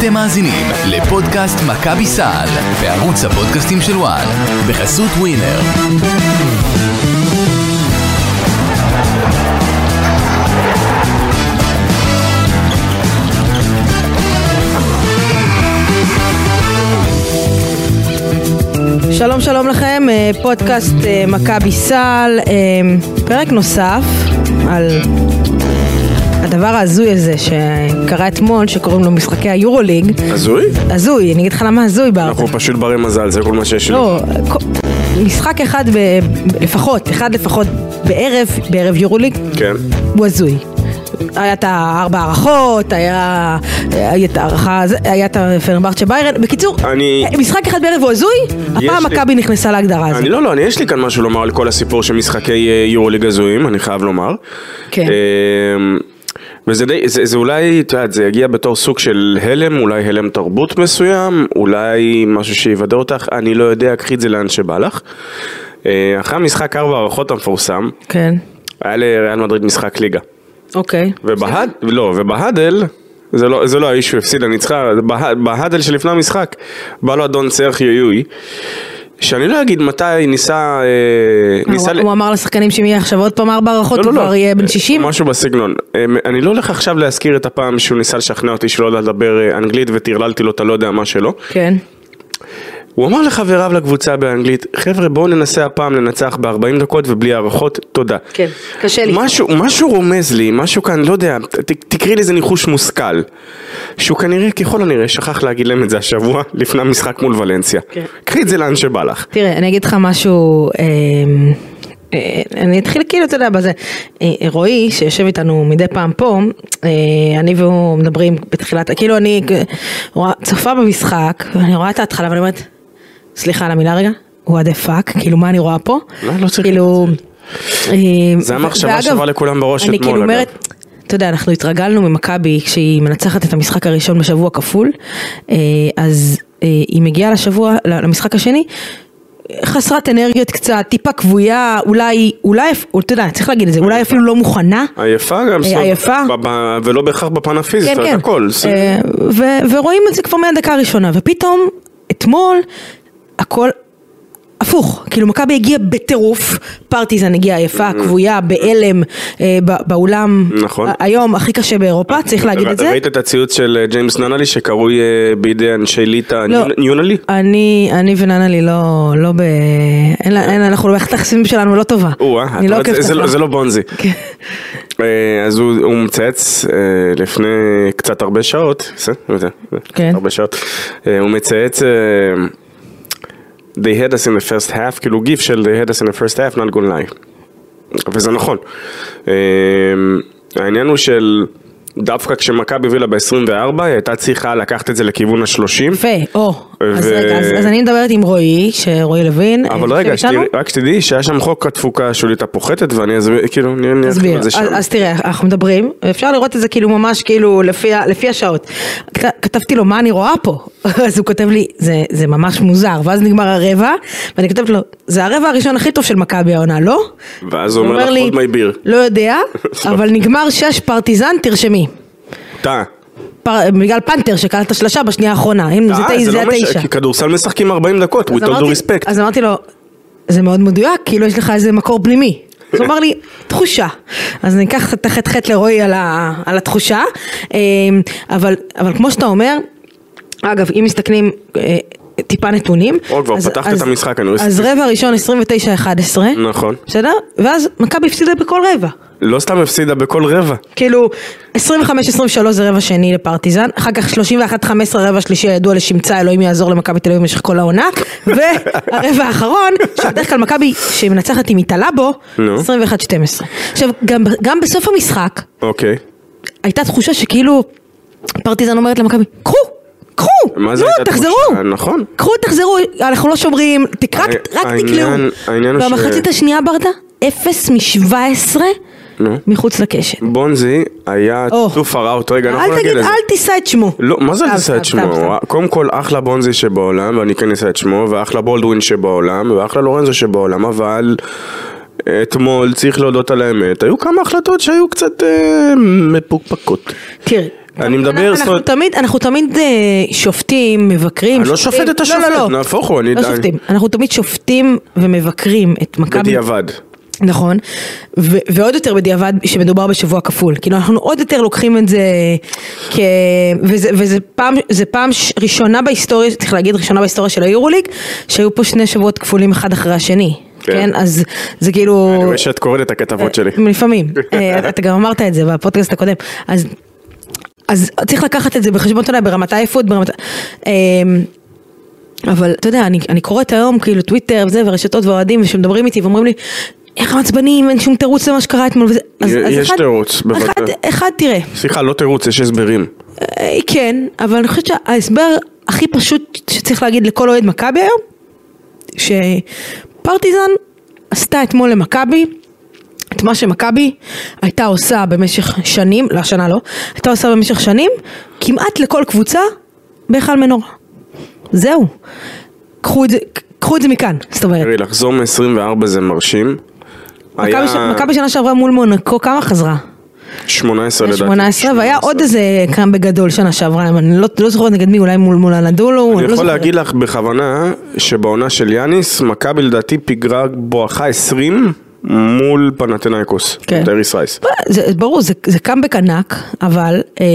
אתם מאזינים לפודקאסט מכבי סל בערוץ הפודקאסטים של וואן בחסות ווינר. שלום שלום לכם, אה, פודקאסט אה, מכבי סל, אה, פרק נוסף על הדבר ההזוי הזה שקרה אתמול, שקוראים לו משחקי היורוליג. הזוי? הזוי, אני אגיד לך למה הזוי בר. אנחנו פשוט ברי מזל, זה כל מה שיש לי. לא, משחק אחד ב, לפחות, אחד לפחות בערב, בערב יורוליג, כן. הוא הזוי. היה את הארבע הערכות, היה את הערכה, היה את הפרנברצ'ה ביירן, בקיצור, אני- משחק אחד בערב הוא הזוי, הפעם לי- מכבי נכנסה להגדרה הזאת. אני לא, לא, אני יש לי כאן משהו לומר על כל הסיפור של משחקי אה, יורוליג הזויים, אני חייב לומר. כן. אמ, וזה די, זה, זה אולי, את יודעת, זה יגיע בתור סוג של הלם, אולי הלם תרבות מסוים, אולי משהו שיוודא אותך, אני לא יודע, קחי את זה לאן שבא לך. אה, אחרי המשחק ארבע הערכות המפורסם, כן, היה לריאל מדריד משחק ליגה. אוקיי. ובהד... לא, ובהדל, זה לא, זה לא האיש שהפסידה, ניצחה, בה- בהדל שלפני המשחק, בא לו אדון סרחיו יואי, שאני לא אגיד מתי ניסה... אה, ניסה הוא הוא אמר לשחקנים שאם יהיה עכשיו עוד פעם ארבע הערכות, לא, הוא לא, כבר לא. יהיה בן 60? משהו בסגנון. אה, אני לא הולך עכשיו להזכיר את הפעם שהוא ניסה לשכנע אותי שלא לדבר אה, אנגלית וטרללתי לו את הלא יודע מה שלו. כן. הוא אמר לחבריו לקבוצה באנגלית, חבר'ה בואו ננסה הפעם לנצח ב-40 דקות ובלי הערכות, תודה. כן, קשה לי. משהו, משהו רומז לי, משהו כאן, לא יודע, ת, תקראי לזה ניחוש מושכל. שהוא כנראה, ככל הנראה, שכח להגיד להם את זה השבוע, לפני המשחק מול ולנסיה. כן. קחי את זה לאן שבא לך. תראה, אני אגיד לך משהו, אה, אה, אני אתחיל כאילו, אתה יודע, בזה, אה, רועי, שיושב איתנו מדי פעם פה, אה, אני והוא מדברים בתחילת, כאילו אני צופה במשחק, ואני רואה את ההתחלה ואני אומרת, סליחה על המילה רגע, what the fuck, כאילו מה אני רואה פה? לא, לא צריך כאילו, אה, זה המחשבה שעברה לכולם בראש אני אתמול, כאילו אגב. אומרת, אתה יודע, אנחנו התרגלנו ממכבי כשהיא מנצחת את המשחק הראשון בשבוע כפול, אה, אז אה, היא מגיעה לשבוע, למשחק השני, חסרת אנרגיות קצת, טיפה כבויה, אולי, אולי, אתה יודע, צריך להגיד את זה, אולי אפילו לא מוכנה. עייפה גם, עייפה? ולא בהכרח בפן הפיזי, כן, כן. הכל. ורואים את זה כבר מהדקה הראשונה, ופתאום, אתמול, הכל הפוך, כאילו מכבי הגיעה בטירוף, פרטיזן הגיעה עייפה, כבויה, בהלם, אה, באולם, נכון. היום הכי קשה באירופה, צריך להגיד את זה. ראית את הציוץ של אה, ג'יימס ננלי שקרוי אה, בידי אנשי ליטא לא. ניונלי? אני, אני וננלי לא, לא ב... אין, אין, אנחנו במערכת היחסים שלנו לא טובה. או-אה, לא זה לא- אחריו. זה לא בונזי. כן. אה, אז הוא הוא מצייץ אה, לפני קצת הרבה שעות, כן. הרבה שעות, אה, הוא מצייץ אה, They had us in the first half, כאילו גיף של They had us in the first half, not gonna lie. וזה נכון. אה, העניין הוא של דווקא כשמכבי הובילה ב-24, היא הייתה צריכה לקחת את זה לכיוון ה-30. יפה, או. אז רגע, אז, אני מדברת עם רועי, שרועי לוין. אה, אבל יושב רגע, רק שתדעי שהיה שם חוק התפוקה השולית הפוחתת, ואני אסביר, כאילו, אני תסביר, את זה שם. אז, תראה, אנחנו מדברים, אפשר לראות את זה כאילו ממש כאילו לפי, השעות. כת- כתבתי לו, מה אני רואה פה? אז הוא כותב לי, זה, זה ממש מוזר, ואז נגמר הרבע, ואני כותבת לו, זה הרבע הראשון הכי טוב של מכבי העונה, לא? ואז הוא אומר לך, hold my beer. לא יודע, אבל נגמר שש פרטיזן, תרשמי. טעה. בגלל פנתר שקלט השלושה בשנייה האחרונה, אם זה טעה, תשע, זה לא התשע. מש... כי כדורסל משחקים 40 דקות, told אמרתי- you respect. אז אמרתי לו, זה מאוד מדויק, כאילו יש לך איזה מקור פנימי. אז הוא אמר לי, תחושה. אז אני אקח את החטא חטא לרועי על, ה, על התחושה. אמ, אבל, אבל כמו שאתה אומר, אגב, אם מסתכלים אה, טיפה נתונים. או, כבר פתחת את המשחק, אני רואה אז. רבע ראשון 29-11. נכון. בסדר? ואז מכבי הפסידה בכל רבע. לא סתם הפסידה בכל רבע. כאילו, 25-23 זה רבע שני לפרטיזן, אחר כך 31-15 רבע שלישי הידוע לשמצה, אלוהים יעזור למכבי תל אביב במשך כל העונה, והרבע האחרון, שבדרך כלל מכבי, שהיא מנצחת היא מתעלה בו, נו. 21-12. עכשיו, גם, גם בסוף המשחק, אוקיי. הייתה תחושה שכאילו, פרטיזן אומרת למכבי, קחו! קחו! מה זה נו, הייתה תחזרו! נכון. קחו, תחזרו, אנחנו לא שומרים, תק- רק, הע- רק העניין- תקלעו. העניין הוא ש- והמחצית השנייה ברדה, 0 מ-17 נו. מחוץ לקשת. בונזי היה או. too far out, רגע, אנחנו אל נגיד תגיד, את זה. אל תישא את שמו. לא, מה זה סתם, תישא את סתם, שמו? סתם. קודם כל אחלה בונזי שבעולם, ואני כן אשא את שמו, ואחלה בולדווין שבעולם, ואחלה לורנזו שבעולם, אבל אתמול צריך להודות על האמת, היו כמה החלטות שהיו קצת אה, מפוקפקות. תראה, אני מדבר, זאת אומרת, אנחנו תמיד אה, שופטים, מבקרים. אני לא. שופט את השופט, לא, לא, לא. נהפוך הוא, אני- לא שופטים, אנחנו תמיד שופטים ומבקרים את מכבי. בדיעבד. נכון, ו- ועוד יותר בדיעבד שמדובר בשבוע כפול, כאילו אנחנו עוד יותר לוקחים את זה כ... וזה, וזה פעם, זה פעם ש- ראשונה בהיסטוריה, צריך להגיד ראשונה בהיסטוריה של היורוליג, שהיו פה שני שבועות כפולים אחד אחרי השני, כן. כן, אז זה כאילו... אני רואה שאת קוראת את הכתבות שלי. לפעמים, אה, אתה גם אמרת את זה בפודקאסט הקודם, אז, אז צריך לקחת את זה בחשבון, אתה יודע, ברמת העייפות, ברמת... אה, אבל אתה יודע, אני, אני קוראת היום כאילו טוויטר וזה, ורשתות ואוהדים, שמדברים איתי ואומרים לי, איך הם עצבנים, אין שום תירוץ למה שקרה אתמול וזה. אז, אז יש אחד, תירוץ, בוודאי. אחד, אחד תראה, סליחה, לא תירוץ, יש הסברים. אה, כן, אבל אני חושבת שההסבר הכי פשוט שצריך להגיד לכל אוהד מכבי היום, שפרטיזן עשתה אתמול למכבי את מה שמכבי הייתה עושה במשך שנים, לא השנה לא, הייתה עושה במשך שנים, כמעט לכל קבוצה בהיכל מנורה. זהו. קחו את זה, קחו את זה מכאן, זאת אומרת. תראי, לחזור מ-24 זה מרשים. מכבי שנה שעברה מול מונקו, כמה חזרה? 18 לדעתי. 18, והיה עוד איזה קאמבק גדול שנה שעברה, אני לא, לא זוכרת נגד מי, אולי מול, מול אנדולו, אני לא יכול. להגיד לך בכוונה שבעונה של יאניס, מכבי לדעתי פיגרה בואכה 20 מול פנתנאיקוס. כן. טייריס רייס. זה, ברור, זה, זה קאמבק ענק, אבל אה,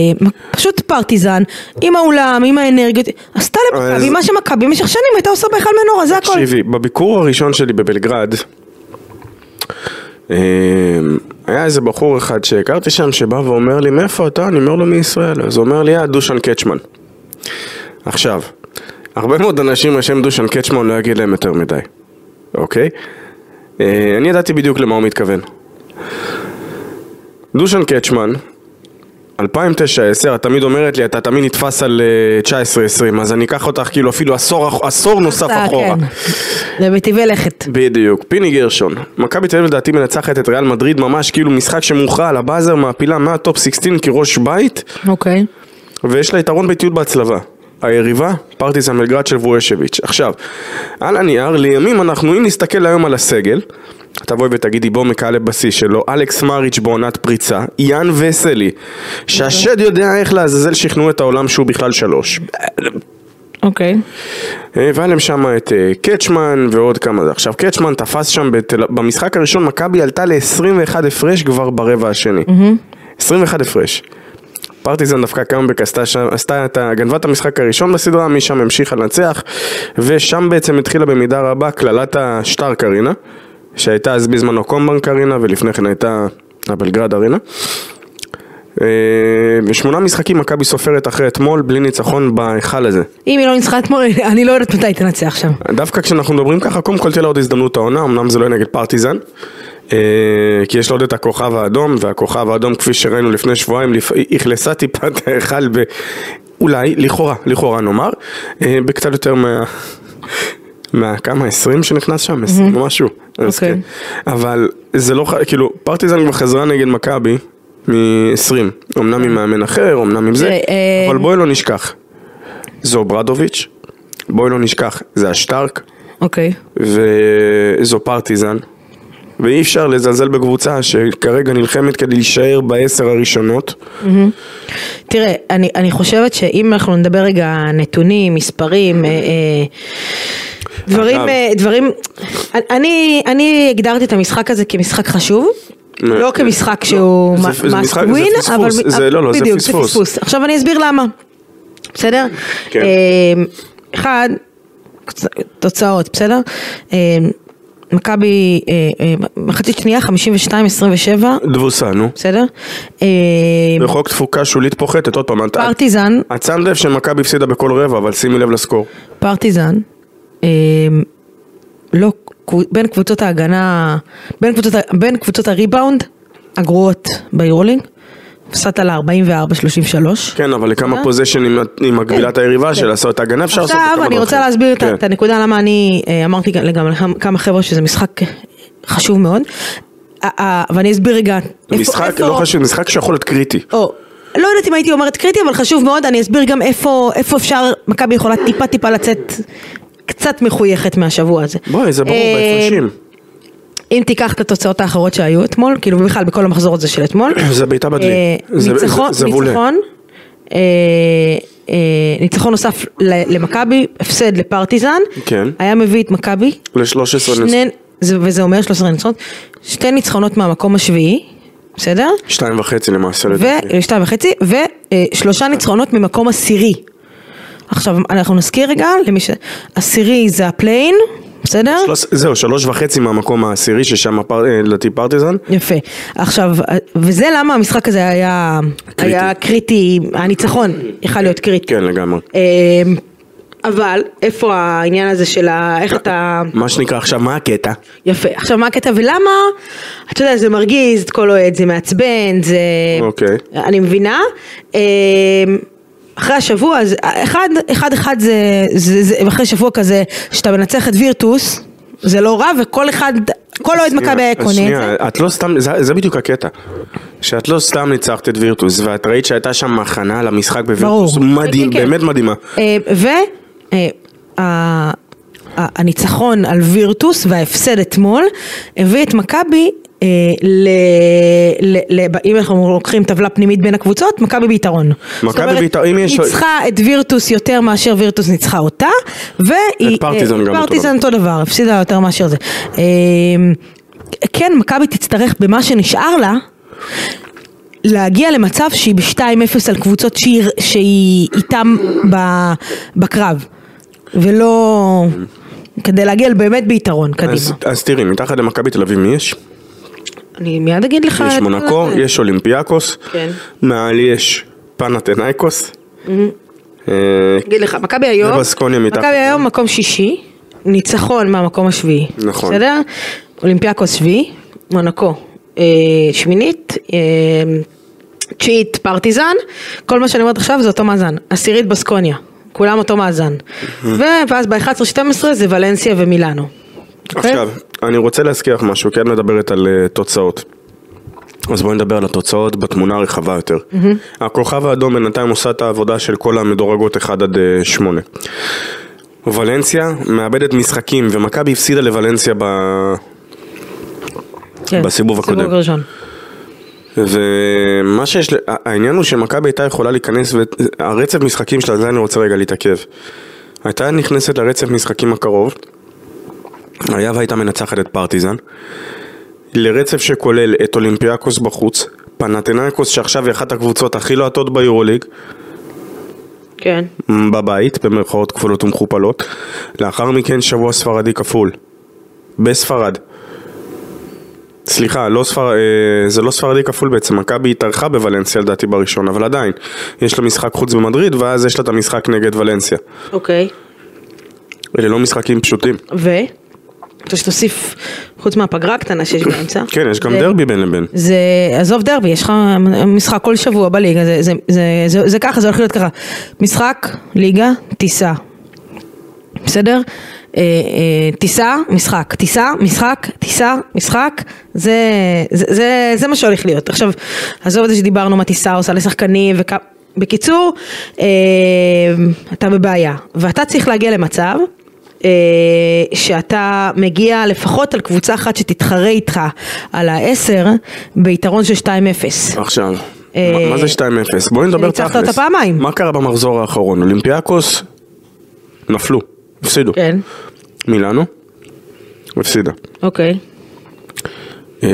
פשוט פרטיזן, עם האולם, עם האנרגיות, עשתה למכבי אז- מה שמכבי במשך שנים הייתה עושה בהיכל מנורה, זה הכל. תקשיבי, בביקור הראשון שלי בבלגרד, אה, היה איזה בחור אחד שהכרתי שם שבא ואומר לי, מאיפה אתה? אני אומר לו מישראל. אז הוא אומר לי, אה, דושן קצ'מן. עכשיו, הרבה מאוד אנשים השם דושן קצ'מן לא יגיד להם יותר מדי, אוקיי? אה, אני ידעתי בדיוק למה הוא מתכוון. דושן קצ'מן, 2009-2010, את תמיד אומרת לי, אתה תמיד נתפס על אה, 19-20, אז אני אקח אותך כאילו אפילו עשור, עשור נוסף אה, אחורה. כן. זה בטביילה. בדיוק, פיני גרשון. מכבי תל אביב לדעתי מנצחת את ריאל מדריד ממש כאילו משחק שמוכרע על הבאזר, מעפילה מהטופ 16 כראש בית, אוקיי. ויש לה יתרון ביתיות בהצלבה. היריבה, פרטיזן בלגרד של וויושביץ'. עכשיו, על הנייר, לימים אנחנו, אם נסתכל היום על הסגל, תבואי ותגידי בוא מקאלב בסיס שלו, אלכס מריץ' בעונת פריצה, יאן וסלי, שהשד יודע איך לעזאזל שכנעו את העולם שהוא בכלל שלוש. אוקיי. אה, והיה להם שם את אה, קצ'מן ועוד כמה זה. עכשיו קצ'מן תפס שם בתל... במשחק הראשון מכבי עלתה ל-21 הפרש כבר ברבע השני. 21 הפרש. פרטיזן דווקא קאמבק עשתה, שם- עשתה את ה... גנבה את המשחק הראשון בסדרה, משם המשיכה לנצח ושם בעצם התחילה במידה רבה קללת השטארק ארינה שהייתה אז בזמנו קומבנק ארינה ולפני כן הייתה הבלגרד ארינה אה, ושמונה משחקים מכבי סופרת אחרי אתמול בלי ניצחון בהיכל הזה אם היא לא ניצחה אתמול, אני לא יודעת מתי היא תנצח שם. דווקא כשאנחנו מדברים ככה, קודם כל תהיה לה עוד הזדמנות העונה, אמנם זה לא יהיה נגד פרטיזן, כי יש לה עוד את הכוכב האדום, והכוכב האדום כפי שראינו לפני שבועיים, אכלסה טיפה את ההיכל ב... אולי, לכאורה, לכאורה נאמר, אה, בקצת יותר מה... מה, כמה? 20 שנכנס שם? 20 או משהו. אוקיי. כן. אבל זה לא, כאילו, פרטיזן כבר חזרה נגד מכבי מ-20. אמנם עם מאמן אחר, אמנם עם זה, אה, אבל בואי לא נשכח. זו ברדוביץ', בואי לא נשכח, זה השטארק אוקיי. וזו פרטיזן. ואי אפשר לזלזל בקבוצה שכרגע נלחמת כדי להישאר בעשר הראשונות. תראה, אני, אני חושבת שאם אנחנו נדבר רגע נתונים, מספרים, אה, אה, דברים. אה, דברים, אני, אני הגדרתי את המשחק הזה כמשחק חשוב. לא כמשחק לא, שהוא must win, אבל זה- לא, לא, זה פספוס. עכשיו אני אסביר למה, בסדר? כן. אחד, תוצאות, בסדר? מכבי, אה, אה, מחצית שנייה 52-27, תבוסה, נו. בסדר? אה, בחוק תפוקה שולית פוחתת, עוד פעם, פרטיזן, את שמת לב שמכבי הפסידה בכל רבע, אבל שימי לב לסקור. פרטיזן, לא, בין קבוצות ההגנה, בין קבוצות, ה- בין קבוצות הריבאונד הגרועות ביורלינג, הפסדת לה 44-33. כן, אבל לכמה? פוזיישנים עם מקבילת היריבה של לעשות את ההגנה אפשר לעשות עכשיו אני רוצה. להסביר את כן. את הנקודה למה אני אה, אמרתי גם לכמה חבר'ה שזה משחק חשוב מאוד, אה, אה, ואני אסביר רגע. משחק, לא חשוב, משחק שיכול להיות קריטי. לא יודעת אם הייתי אומרת קריטי, אבל חשוב מאוד, אני אסביר גם איפה, איפה אפשר, מכבי יכולה טיפה טיפה לצאת קצת מחויכת מהשבוע הזה. בואי, זה ברור, אה, בהפרשים. אם תיקח את התוצאות האחרות שהיו אתמול, כאילו ובכלל בכל המחזור הזה של אתמול. זה בעיטה בדלי. אה, ניצחון, אה, אה, ניצחון נוסף למכבי, הפסד לפרטיזן, כן. היה מביא את מכבי, ל-13 ניצחונות. וזה אומר 13 ניצחונות, שתי ניצחונות מהמקום השביעי, בסדר? שתיים וחצי למעשה לדעתי. ושתיים וחצי, ושלושה ניצחונות ממקום עשירי. עכשיו, אנחנו נזכיר רגע למי ש... עשירי זה הפליי אין, בסדר? שלוש- זהו, שלוש וחצי מהמקום העשירי ששם הפר- אה, לדעתי פרטיזן. יפה. עכשיו, וזה למה המשחק הזה היה קריטי. היה קריטי, הניצחון יכל להיות קריטי. כן, לגמרי. אמ, אבל איפה העניין הזה של ה... איך אתה... מה שנקרא עכשיו, מה הקטע? יפה. עכשיו מה הקטע ולמה? אתה יודע, זה מרגיז את כל אוהד, זה מעצבן, זה... אוקיי. אני מבינה. אחרי השבוע, אז אחד, אחד אחד זה, זה, זה, אחרי שבוע כזה, שאתה מנצח את וירטוס, זה לא רע, וכל אחד, כל אוהד מכבי היה קונה את שנייה, זה. את לא סתם, זה, זה בדיוק הקטע. שאת לא סתם ניצחת את וירטוס, ואת ראית שהייתה שם הכנה למשחק בווירטוס, ברור. מדהים, כן, כן, כן. באמת מדהימה. אה, והניצחון על וירטוס וההפסד אתמול הביא את מכבי אה, ל... ל... ל... אם אנחנו לוקחים טבלה פנימית בין הקבוצות, מכבי ביתרון. אומרת, ביתרון, אם יש- ניצחה את וירטוס יותר מאשר וירטוס ניצחה אותה, והיא... את פרטיזן אה, גם פרטיזן אותו דבר, הפסידה יותר מאשר זה. אה, כן, מכבי תצטרך במה שנשאר לה, להגיע למצב שהיא ב-2-0 על קבוצות שהיא, שהיא איתם ב, בקרב, ולא... כדי להגיע באמת ביתרון, קדימה. אז, אז תראי, מתחת למכבי תל אביב מי יש? אני מיד אגיד לך... יש מונקו, זה. יש אולימפיאקוס, כן. מעל יש פנתנאיקוס. אה, אגיד לך, מכבי היום. מכבי היום מקום שישי, ניצחון מהמקום השביעי, נכון. בסדר? אולימפיאקוס שביעי, מונקו אה, שמינית, אה, תשיעית פרטיזן, כל מה שאני אומרת עכשיו זה אותו מאזן, עשירית בסקוניה, כולם אותו מאזן, ו- ואז ב-11-12 זה ולנסיה ומילאנו. אוקיי? עכשיו, אני רוצה להזכיר לך משהו, כי את מדברת על אה, תוצאות. אז בואי נדבר על התוצאות בתמונה הרחבה יותר. הכוכב האדום בינתיים עושה את העבודה של כל המדורגות 1 עד 8. ולנסיה מאבדת משחקים, ומכבי הפסידה לוולנסיה ב... כן, בסיבוב הקודם. סיבוב ראשון. ומה שיש, העניין הוא שמכבי הייתה יכולה להיכנס, והרצף משחקים שלה, זה אני רוצה רגע להתעכב. הייתה נכנסת לרצף משחקים הקרוב, היה והייתה מנצחת את פרטיזן, לרצף שכולל את אולימפיאקוס בחוץ, פנתנאיקוס שעכשיו היא אחת הקבוצות הכי הטובות ביורוליג, כן. בבית, במרכאות כפולות ומכופלות, לאחר מכן שבוע ספרדי כפול, בספרד. סליחה, לא ספר... אה, זה לא ספרדי כפול בעצם, מכבי התארחה בוולנסיה לדעתי בראשון, אבל עדיין, יש לה משחק חוץ במדריד, ואז יש לה את המשחק נגד ולנסיה. אוקיי. אלה לא משחקים פשוטים. ו? רוצה שתוסיף, חוץ מהפגרה הקטנה שיש באמצע. כן, יש גם דרבי בין לבין. זה, עזוב דרבי, יש לך משחק כל שבוע בליגה, זה, ככה, זה הולך להיות ככה. משחק, ליגה, טיסה. בסדר? אה, אה, טיסה, משחק, טיסה, משחק, טיסה, משחק, זה, זה, זה, זה מה שהולך להיות. עכשיו, עזוב את זה שדיברנו מה טיסה עושה לשחקנים וכ... בקיצור, אה, אתה בבעיה, ואתה צריך להגיע למצב שאתה מגיע לפחות על קבוצה אחת שתתחרה איתך על העשר ביתרון של 2-0. עכשיו, אה, מה- זה 2-0? בואי נדבר תכלס. ניצחת אותה פעמיים. מה קרה במחזור האחרון? אולימפיאקוס נפלו, הפסידו. כן, מילאנו, הפסידה. אוקיי. אה,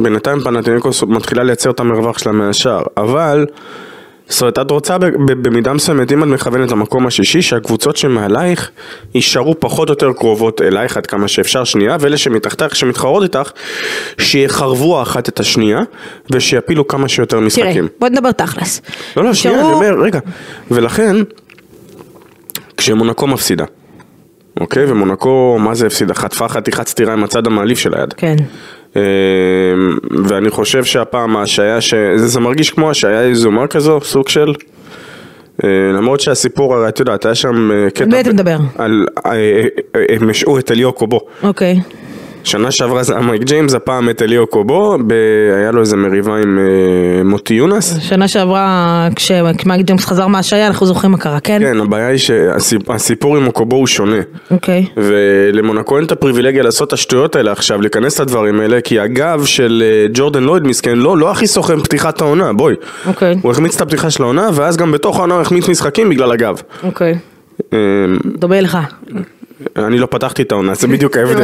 בינתיים פנתיניקוס מתחילה לייצר את המרווח שלה מהשאר, אבל זאת אומרת, את רוצה במידה מסוימת, אם את מכוונת למקום השישי, שהקבוצות שמעלייך יישארו פחות או יותר קרובות אלייך עד כמה שאפשר שנייה, ואלה שמתחתיך, שמתחרות איתך, שיחרבו האחת את השנייה, ושיפילו כמה שיותר תראה, משחקים. בוא נדבר תכלס. לא, לא, שנייה, אני אומר, רגע. ולכן, כשמונקו מפסידה, אוקיי? ומונקו, מה זה הפסידה? חטפה חתיכת סטירה עם הצד המעליב של היד. כן. אה, ואני חושב שהפעם ההשעיה, ש... זה, זה מרגיש כמו השעיה יזומה כזו, סוג של... אה, למרות שהסיפור, הרי את יודעת, היה שם אה, קטע... מי אתה מדבר? על... אה, אה, הם השעו את אליוקו בו. אוקיי. שנה שעברה זה היה מייק ג'יימס, הפעם את אליו קובו, ב... היה לו איזה מריבה עם אה, מוטי יונס. שנה שעברה, כשמייק ג'יימס חזר מהשעיה, אנחנו זוכרים מה קרה, כן? כן, הבעיה היא שהסיפור עם אוקובו הוא שונה. אוקיי. ולמונקו אין את הפריבילגיה לעשות את השטויות האלה עכשיו, להיכנס לדברים האלה, כי הגב של אה, ג'ורדן לויד מסכן, לא, לא הכי סוכם פתיחת העונה, בואי. אוקיי. הוא החמיץ את הפתיחה של העונה, ואז גם בתוך העונה הוא החמיץ משחקים בגלל הגב. אוקיי. אה, דומה לך. אני לא פתחתי את העונה, זה בדיוק ההבדל.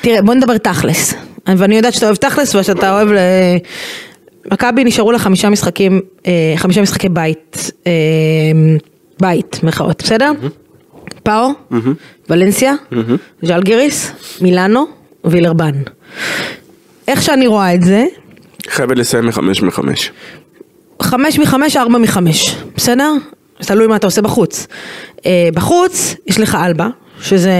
תראה, בוא נדבר תכלס. ואני יודעת שאתה אוהב תכלס ושאתה אוהב ל... מכבי נשארו לה חמישה משחקים, אה, חמישה משחקי בית, אה, בית, מירכאות, בסדר? פאו, ולנסיה, ז'לגיריס, מילאנו, וילרבן. איך שאני רואה את זה, חייבת לסיים מחמש מחמש. חמש מחמש, ארבע מחמש, בסדר? תלוי מה אתה עושה בחוץ. אה, בחוץ, יש לך אלבה, שזה...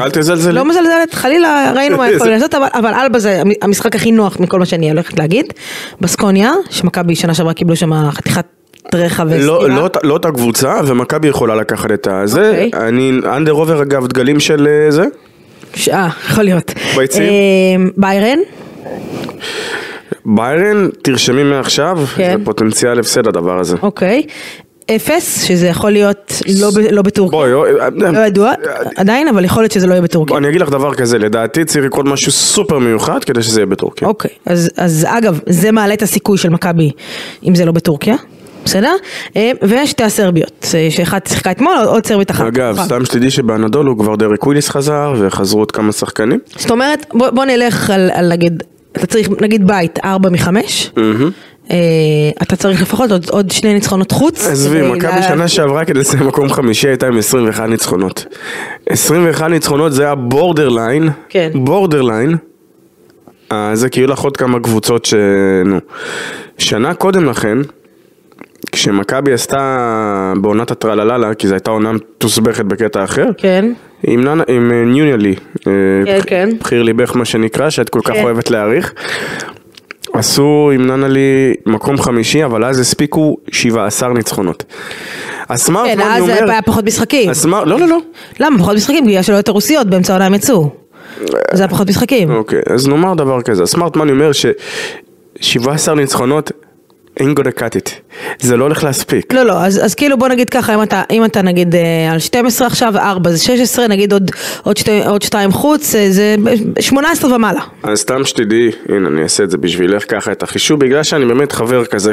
אל תזלזלי. לא מזלזלת, חלילה ראינו מה יכול לעשות, אבל, אבל אלבה זה המשחק הכי נוח מכל מה שאני הולכת להגיד. בסקוניה, שמכבי שנה שעברה קיבלו שם חתיכת רחב וסטירה. לא, לא, לא אותה קבוצה, ומכבי יכולה לקחת את הזה. אוקיי. אני אנדר עובר אגב דגלים של אה, זה. אה, יכול להיות. ביציעים? אה, ביירן, ביירן, תרשמי מעכשיו, כן. זה פוטנציאל הפסד הדבר הזה. אוקיי. אפס, שזה יכול להיות לא, ב- לא בטורקיה. בואי, אה, לא ידוע, עדיין, אבל יכול להיות שזה לא יהיה בטורקיה. אני אגיד לך דבר כזה, לדעתי צריך לקרות משהו סופר מיוחד כדי שזה יהיה בטורקיה. אוקיי, אז, אז אגב, זה מעלה את הסיכוי של מכבי אם זה לא בטורקיה, בסדר? אה, ושתי הסרביות, אה, שאחת שיחקה אתמול, עוד סרבית אחת. אגב. סתם שתדעי שבאנדולו כבר דרק וויליס חזר, וחזרו עוד כמה שחקנים. זאת אומרת, בוא, בוא נלך על, על נגיד, אתה צריך נגיד בית 4 מחמש, אה, אתה צריך לפחות עוד, עוד שני ניצחונות חוץ. עזבי, כדי מכבי שנה שעברה כדי לסיים מקום חמישי הייתה עם 21 ניצחונות. 21 ניצחונות זה היה borderline, כן. borderline. אה, זה כאילו לך עוד כמה קבוצות ש... נו. שנה קודם לכן, כשמכבי עשתה בעונת הטרלללה, כי זו הייתה עונה מתוסבכת בקטע אחר, כן, עם, ננה, עם אה, ניוניאלי, אה, כן, כן. בחיר ליבך מה שנקרא, שאת כל כך כן. אוהבת להעריך. עשו עם ננלי מקום חמישי, אבל אז הספיקו 17 ניצחונות. הסמארט כן, מאני אז אומר... היה פחות משחקים. הסמארט, לא, לא, לא. למה פחות משחקים? בגלל שלא יותר רוסיות באמצע העונה הם יצאו. זה היה פחות משחקים. אוקיי, אז נאמר דבר כזה, הסמארט מאני אומר ש-17 ניצחונות, אין gonna cut it. זה לא הולך להספיק. לא, לא, אז, אז כאילו בוא נגיד ככה, אם אתה, אם אתה נגיד אה, על 12 עכשיו, 4 זה 16, נגיד עוד, עוד, שתי, עוד 2 חוץ, אה, זה 18 ומעלה. אז סתם שתדעי, הנה אני אעשה את זה בשבילך ככה את החישוב, בגלל שאני באמת חבר כזה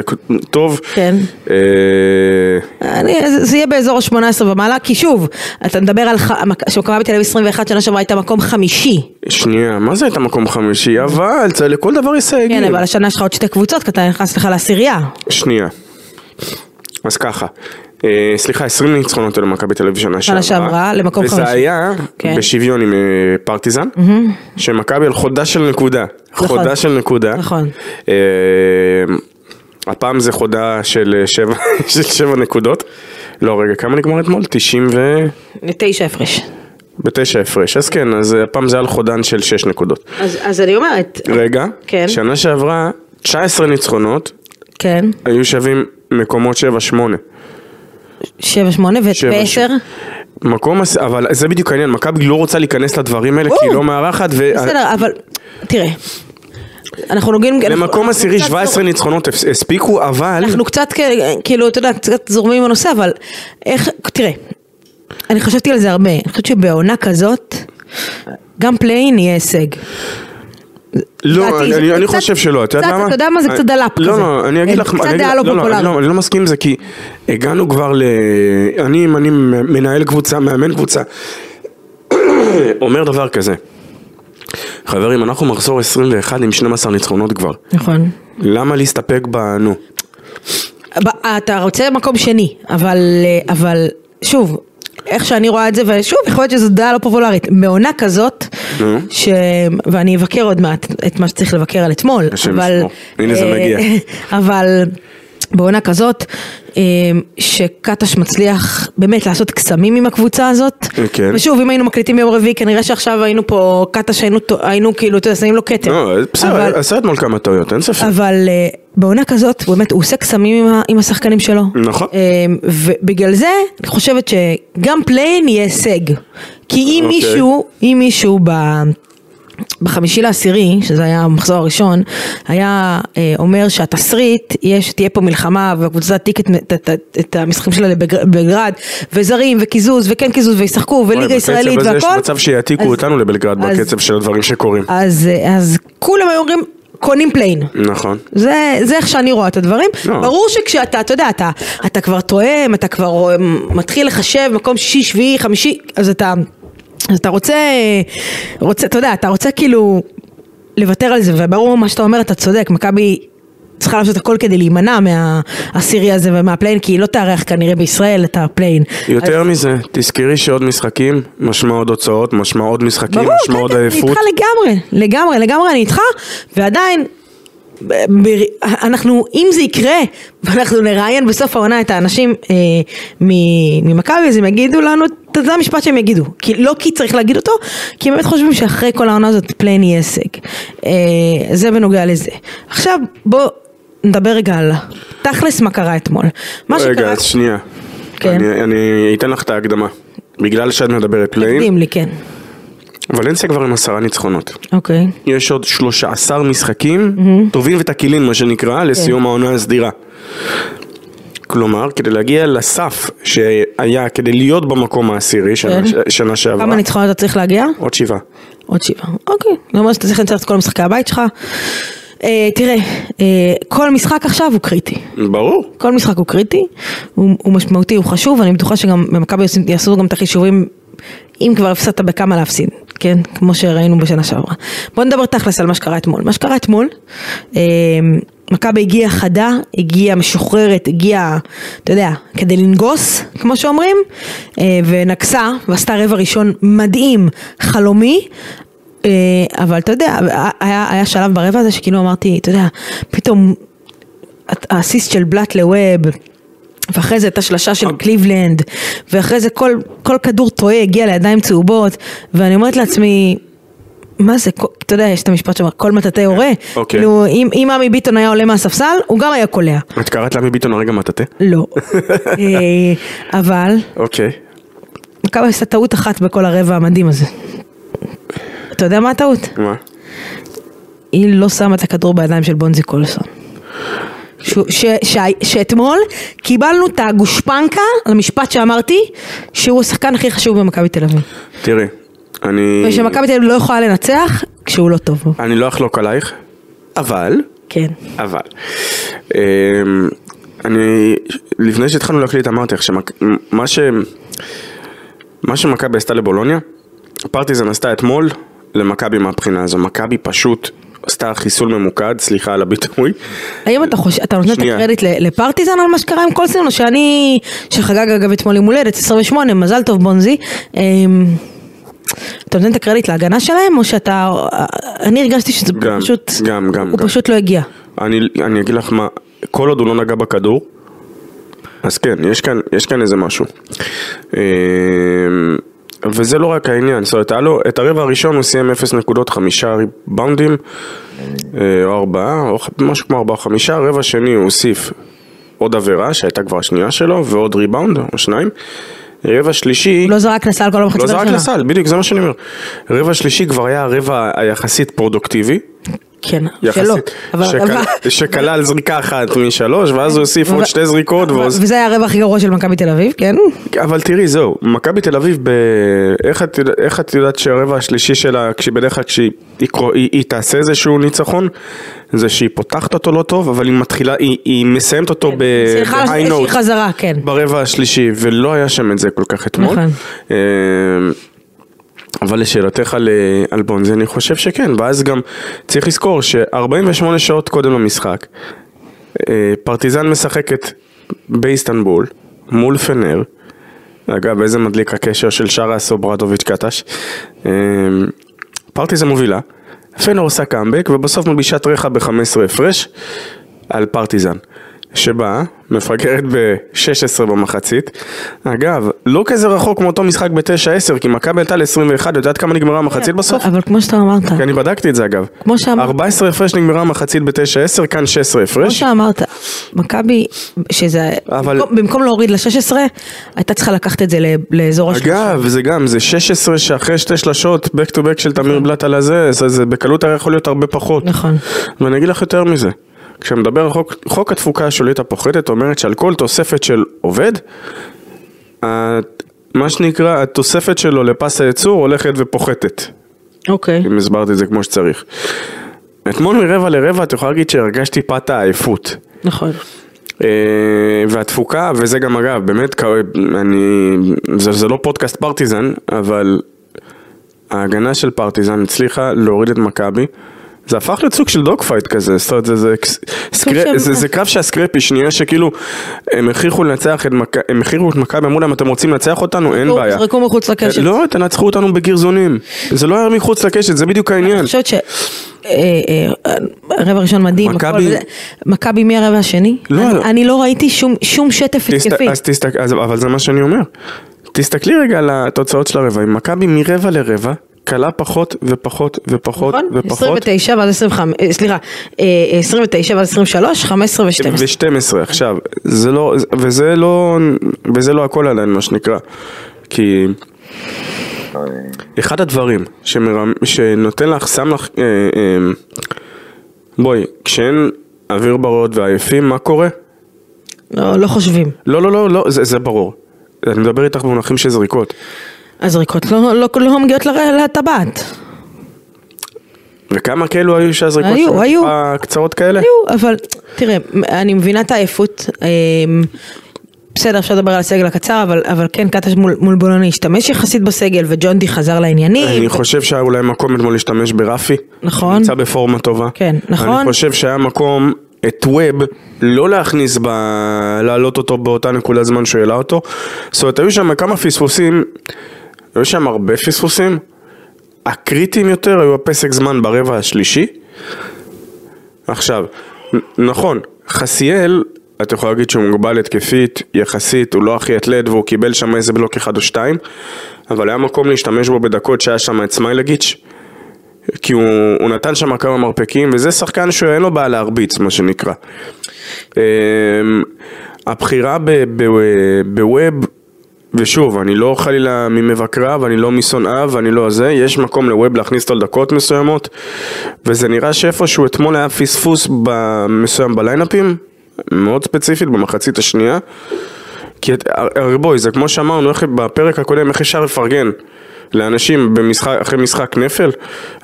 טוב. כן. אה, אני, זה, זה יהיה באזור ה-18 ומעלה, כי שוב, אתה מדבר על ח- שמכבי בתל אביב 21 שנה שעברה הייתה מקום חמישי. שנייה, מה זה הייתה מקום חמישי? אבל לכל דבר יש סייגים. כן, אבל השנה יש לך עוד שתי קבוצות, כי אתה נכנס לך לעשירייה. שנייה. אז ככה, אה, סליחה, 20 ניצחונות היו למכבי תל אביב שנה שעברה. שעברה, למקום וזה חמישי. היה כן. בשוויון עם אה, פרטיזן, שמכבי על חודה של נקודה. נכון. חודה של נקודה. נכון. אה, הפעם זה חודה של אה, שבע- של שבע נקודות. לא, רגע, כמה נגמר אתמול? 90 ו... תשע הפרש. בתשע הפרש. אז כן, אז הפעם זה על חודן של 6 נקודות. אז, אז אני אומרת, רגע, כן. שנה שעברה 19 ניצחונות, כן, היו שווים מקומות 7-8. 7, 8 שבע, ו-10. שבע. מקום, הס- אבל זה בדיוק העניין, מכבי לא רוצה להיכנס לדברים האלה כי היא. לא מארחת, ו... בסדר, אבל תראה, אנחנו נוגעים... למקום עשירי קצת 17 ניצחונות הספיקו, אבל... אנחנו קצת כאילו, אתה יודע, קצת זורמים עם הנושא, אבל איך, תראה, אני חשבתי על זה הרבה, אני חושבת שבעונה כזאת, גם play-in יהיה הישג. לא, אני- אני קצת- חושב שלא, את יודעת קצת, למה? אתה יודע מה? זה קצת דלאפ לא, כזה. לא, אני אגיד לך, קצת דעה לא לא, לא, פופולרית. לא, אני לא מסכים עם זה כי הגענו כבר ל... אני, אם אני מנהל קבוצה, מאמן קבוצה, אומר דבר כזה, חברים, אנחנו מחזור 21 עם 12 ניצחונות כבר, נכון. למה להסתפק ב... נו. ב- אתה רוצה מקום שני, אבל, אה, אבל שוב, איך שאני רואה את זה, ושוב, יכול להיות שזו דעה לא פופולרית, בעונה כזאת. ש... ואני אבקר עוד מעט את מה שצריך לבקר על אתמול, אבל... הנה זה אה, מגיע. אבל בעונה כזאת, שקטש מצליח באמת לעשות קסמים עם הקבוצה הזאת, כן. ושוב, אם היינו מקליטים ביום רביעי, כנראה שעכשיו היינו פה, קטש היינו, היינו כאילו, אתה יודע, שמים לו כתם. לא, בסדר, עשה אתמול כמה טעויות, אין ספק. אבל אה, בעונה כזאת, באמת, הוא עושה קסמים עם, עם השחקנים שלו. נכון. אה, ובגלל זה, אני חושבת שגם play-in יהיה הישג. כי אם אוקיי. מישהו, אם מישהו ב... בחמישי לעשירי, שזה היה המחזור הראשון, היה אה, אומר שהתסריט יהיה שתהיה פה מלחמה והקבוצה תעתיק את, את, את, את המשחקים שלה לבלגר- לבלגרד, וזרים וקיזוז וכן קיזוז וישחקו וליגה ישראלית והכל. יש מצב שיעתיקו אז- אותנו לבלגרד אז- בקצב של הדברים שקורים. אז, אה, אז כולם היו אומרים, קונים play-in. נכון. זה, זה איך שאני רואה את הדברים. לא. ברור שכשאתה, אתה יודע, אתה, אתה כבר תואם, אתה כבר רואה- מתחיל לחשב מקום שישי, שביעי, חמישי, אז אתה, אז אתה רוצה, רוצה, אתה יודע, אתה רוצה כאילו לוותר על זה, וברור מה שאתה אומר, אתה צודק, מכבי צריכה לעשות הכל כדי להימנע מהעשירי הזה ומה play-in, כי היא לא תארח כנראה בישראל את ה play-in. יותר מזה, תזכרי שעוד משחקים, משמע עוד הוצאות, משמע עוד משחקים, ברור, משמע כן, עוד כן, אני עייפות. איתך לגמרי, לגמרי, לגמרי אני איתך, ועדיין, אנחנו, אם זה יקרה, ואנחנו נראיין בסוף העונה את האנשים אה, ממכבי, אז הם יגידו לנו, זה המשפט שהם יגידו, כי, לא כי צריך להגיד אותו, כי הם באמת חושבים שאחרי כל העונה הזאת play-in יהיה הישג. אה, זה בנוגע לזה. עכשיו, בוא נדבר רגע על תכלס מה קרה אתמול. מה רגע, שקרה, אז שנייה. כן. אני- אני אתן לך את ההקדמה. בגלל שאת מדברת play-in, תקדים לי, כן. ולנסיה כבר עם עשרה ניצחונות. אוקיי. יש עוד 13 משחקים טובים ותקילין מה שנקרא לסיום העונה הסדירה. כלומר, כדי להגיע לסף שהיה כדי להיות במקום העשירי שנה, כן. שנה שעברה, כמה ניצחונות אתה צריך להגיע? עוד שבעה. עוד שבעה. אוקיי. זה אומר שאתה צריך לנצח את כל משחקי הבית שלך. אה, תראה, אה, כל משחק עכשיו הוא קריטי. ברור. כל משחק הוא קריטי, הוא, הוא משמעותי, הוא חשוב, ואני בטוחה שגם במכבי יעשו גם את החישובים, אם כבר הפסדת בכמה להפסיד, כן? כמו שראינו בשנה שעברה. בוא נדבר תכלס על מה שקרה אתמול. מה שקרה אתמול, אה, מכבי הגיעה חדה, הגיעה משוחררת, הגיעה, אתה יודע, כדי לנגוס, כמו שאומרים, אה, ונגסה, ועשתה רבע ראשון מדהים, חלומי. אה, אבל אתה יודע, היה, היה שלב ברבע הזה שכאילו אמרתי, אתה יודע, פתאום האסיסט של בלאט לווב, ואחרי זה את השלשה של קליבלנד, ואחרי זה כל, כל כדור טועה הגיע לידיים צהובות, ואני אומרת לעצמי, מה זה, כל- אתה יודע, יש את המשפט שאומר, כל מטאטא יורה, אוקיי. כאילו, אם, אם עמי ביטון היה עולה מהספסל, הוא גם היה קולע. את קראת לעמי ביטון הרגע מטאטא? לא. אה, אבל, אוקיי. מכבי עשתה טעות אחת בכל הרבע המדהים הזה. אתה יודע מה הטעות? מה? היא לא שמה את הכדור בידיים של בונזי קולסון. שהוא- ש- ש- שאתמול קיבלנו את הגושפנקה למשפט שאמרתי שהוא השחקן הכי חשוב במכבי תל אביב. תראי, אני... ושמכבי תל אביב לא יכולה לנצח כשהוא לא טוב. אני לא אחלוק עלייך, אבל... כן. אבל, אמ, אני, לפני שהתחלנו להקליט אמרתי לך שמה ש... מה שמכבי עשתה לבולוניה, פרטיזן עשתה אתמול למכבי מהבחינה הזו, מכבי פשוט עשתה חיסול ממוקד, סליחה על הביטוי, האם אתה חושב, אתה נותן את. הקרדיט לפרטיזן על מה שקרה עם קולסון, או שאני, שחגג אגב אתמול יום הולדת 28, מזל טוב בונזי, אמ, אתה נותן את הקרדיט להגנה שלהם, או שאתה, אני הרגשתי שזה גם, פשוט, גם, גם, הוא גם. פשוט לא הגיע. אני, אני אגיד לך מה, כל עוד הוא לא נגע בכדור, אז כן, יש כאן, יש כאן איזה משהו. וזה לא רק העניין, זאת אומרת, היה לו, את הרבע הראשון הוא סיים 0 נקודות, חמישה ריבאונדים, אה, או ארבעה, או משהו כמו ארבעה, חמישה, רבע שני הוא הוסיף עוד עבירה, שהייתה כבר השנייה שלו, ועוד ריבאונד, או שניים. רבע שלישי... לא זרק לסל כל המחצית לא זרק הראשונה. לסל, בדיוק, זה מה שאני אומר. רבע שלישי כבר היה הרבע היחסית פרודוקטיבי. כן, שלא. שכלל זריקה אחת משלוש, ואז הוא הוסיף עוד שתי זריקות, וזה היה הרווח הכי גרוע של מכבי תל אביב, כן? אבל תראי, זהו, מכבי תל אביב. איך, את, יודעת שהרבע השלישי שלה, כשבדרך כלל כשהיא תעשה איזשהו ניצחון, זה שהיא פותחת אותו לא טוב, אבל היא מתחילה, היא, היא מסיימת אותו על ב-high note. חזרה, כן. ברבע השלישי, ולא היה שם את זה כל כך אתמול. נכון. אבל לשאלתך על, אה, על בונזי, אני חושב שכן, ואז גם צריך לזכור ש-48 שעות קודם למשחק, אה, פרטיזן משחקת באיסטנבול, מול פנר, אגב, איזה מדליק הקשר של שרס אוברדוביץ' קטש, אה, פרטיזן מובילה, פנר עושה קאמבק, ובסוף מלבישת רחה ב-15 הפרש על פרטיזן. שבאה, מפגרת ב-16 במחצית. אגב, לא כזה רחוק מאותו משחק ב-9-10, כי מכבי עלתה ל-21, יודעת כמה נגמרה המחצית בסוף? אבל כמו שאתה אמרת, כי אני בדקתי את זה אגב. כמו שאמרת. 14 הפרש נגמרה המחצית ב-9-10, כאן 16 כמו הפרש. שאמרת, מכבי, שזה, אבל- במקום- במקום להוריד ל-16, הייתה צריכה לקחת את זה לאזור השלושה. אגב, זה גם, זה 16 שאחרי שתי שלשות, back to back של תמיר בלאט על הזה, זה, זה בקלות היה יכול להיות הרבה פחות. נכון. ואני אגיד לך יותר מזה, כשמדבר על חוק, חוק התפוקה השולית הפוחתת אומרת שעל כל תוספת של עובד, מה שנקרא התוספת שלו לפס הייצור הולכת ופוחתת, אוקיי. אם הסברתי את זה כמו שצריך. אתמול מרבע לרבע את יכולה להגיד שהרגשתי את העייפות. נכון. אה, והתפוקה, וזה גם אגב, באמת, אני, זה, זה לא פודקאסט פרטיזן, אבל ההגנה של פרטיזן הצליחה להוריד את מכבי. זה הפך להיות סוג של dog fight כזה, זאת אומרת, זה, זה, סקר, של- זה, זה קרב שה scrappy, שנייה שכאילו, הם הכריחו לנצח את מכבי, הם הכריחו את מכבי, אמרו להם, אתם רוצים לנצח אותנו? אין בעיה. זרקו מחוץ לקשת. לא, תנצחו אותנו בגרזונים. זה לא היה מחוץ לקשת, זה בדיוק העניין. אני חושבת ש... אה, אה, הרבע הראשון מדהים, מכבי- מהרבע השני, לא, אני- לא. לא ראיתי שום- שום שטף. התקפי. אבל זה מה שאני אומר. תסתכלי רגע על התוצאות של הרבעים. מכבי מרבע לרבע, קלה פחות ופחות ופחות נכון? ופחות. 29 ואז 25, אה, סליחה, אה, 29 ואז 23, 15 ו-12. ו-12 עכשיו, זה לא, וזה לא, וזה לא הכל עליהן מה שנקרא, כי אחד הדברים שמרמ, שנותן לך, שם לך, אה, אה, בואי, כשאין אוויר בריאות ועייפים, מה קורה? לא לא חושבים. לא, לא, לא, לא, זה, זה ברור. אני מדבר איתך במונחים של זריקות. הזריקות לא- לא לא מגיעות לר- לטבעת. וכמה כאלו היו שהזריקות היו, היו. קצרות כאלה? היו, אבל תראה, אני מבינה את העייפות. אמ, בסדר, אפשר לדבר על הסגל הקצר, אבל, אבל כן, קטש מול, מול בולוני השתמש יחסית בסגל, וג'ונדי חזר לעניינים. אני חושב שהיה אולי מקום אתמול להשתמש ברפי. נכון. נמצא בפורמה טובה. כן, נכון. אני חושב שהיה מקום את ווב לא להכניס ב... להעלות אותו באותה נקודת זמן שהוא העלה אותו. זאת אומרת, היו שם כמה פספוסים, היו שם הרבה פספוסים. הקריטיים יותר היו הפסק זמן ברבע השלישי. עכשיו, נכון, חסיאל, את יכולה להגיד שהוא מוגבל התקפית, יחסית, הוא לא הכי אתלט והוא קיבל שם איזה בלוק אחד או שתיים, אבל היה מקום להשתמש בו בדקות שהיה שם את סמיילגיץ', כי הוא, הוא נתן שם כמה מרפקים, וזה שחקן שאין לו בעיה להרביץ, מה שנקרא. אמ, הבחירה בווב, ושוב, אני לא חלילה ממבקריו, אני לא משונאיו, אני לא זה, יש מקום לווב להכניס אותו לדקות מסוימות, וזה נראה שאיפשהו אתמול היה פספוס מסוים בליינאפים, מאוד ספציפית, במחצית השנייה. כי הרי בואי, זה כמו שאמרנו בפרק הקודם, איך אפשר לפרגן לאנשים במשחק, אחרי משחק נפל,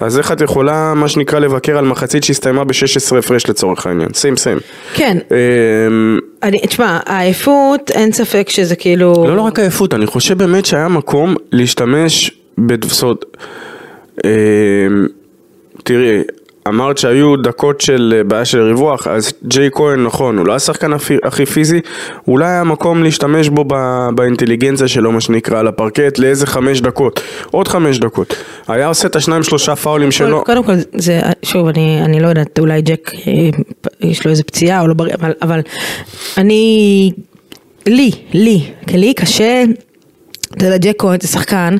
אז איך את יכולה, מה שנקרא, לבקר על מחצית שהסתיימה ב-16 הפרש לצורך העניין, סיים סיים. כן, אמ, אני, תשמע, העייפות, אין ספק שזה כאילו... לא, לא רק עייפות, אני חושב באמת שהיה מקום להשתמש בדפסות. אמ, תראי, אמרת שהיו דקות של אה, בעיה של ריווח, אז ג'יי כהן נכון, הוא לא השחקן הכי, פיזי, אולי היה מקום להשתמש בו ב, באינטליגנציה שלו, מה שנקרא, על הפרקט, לאיזה חמש דקות, עוד חמש דקות. היה עושה את השניים שלושה פאולים שלו. קודם כל, זה, שוב, אני, אני לא יודעת, אולי ג'ק, אה, יש לו איזה פציעה או לא בריא, אבל, אבל אני, לי, לי, לי קשה, אתה יודע, ג'ק כהן זה שחקן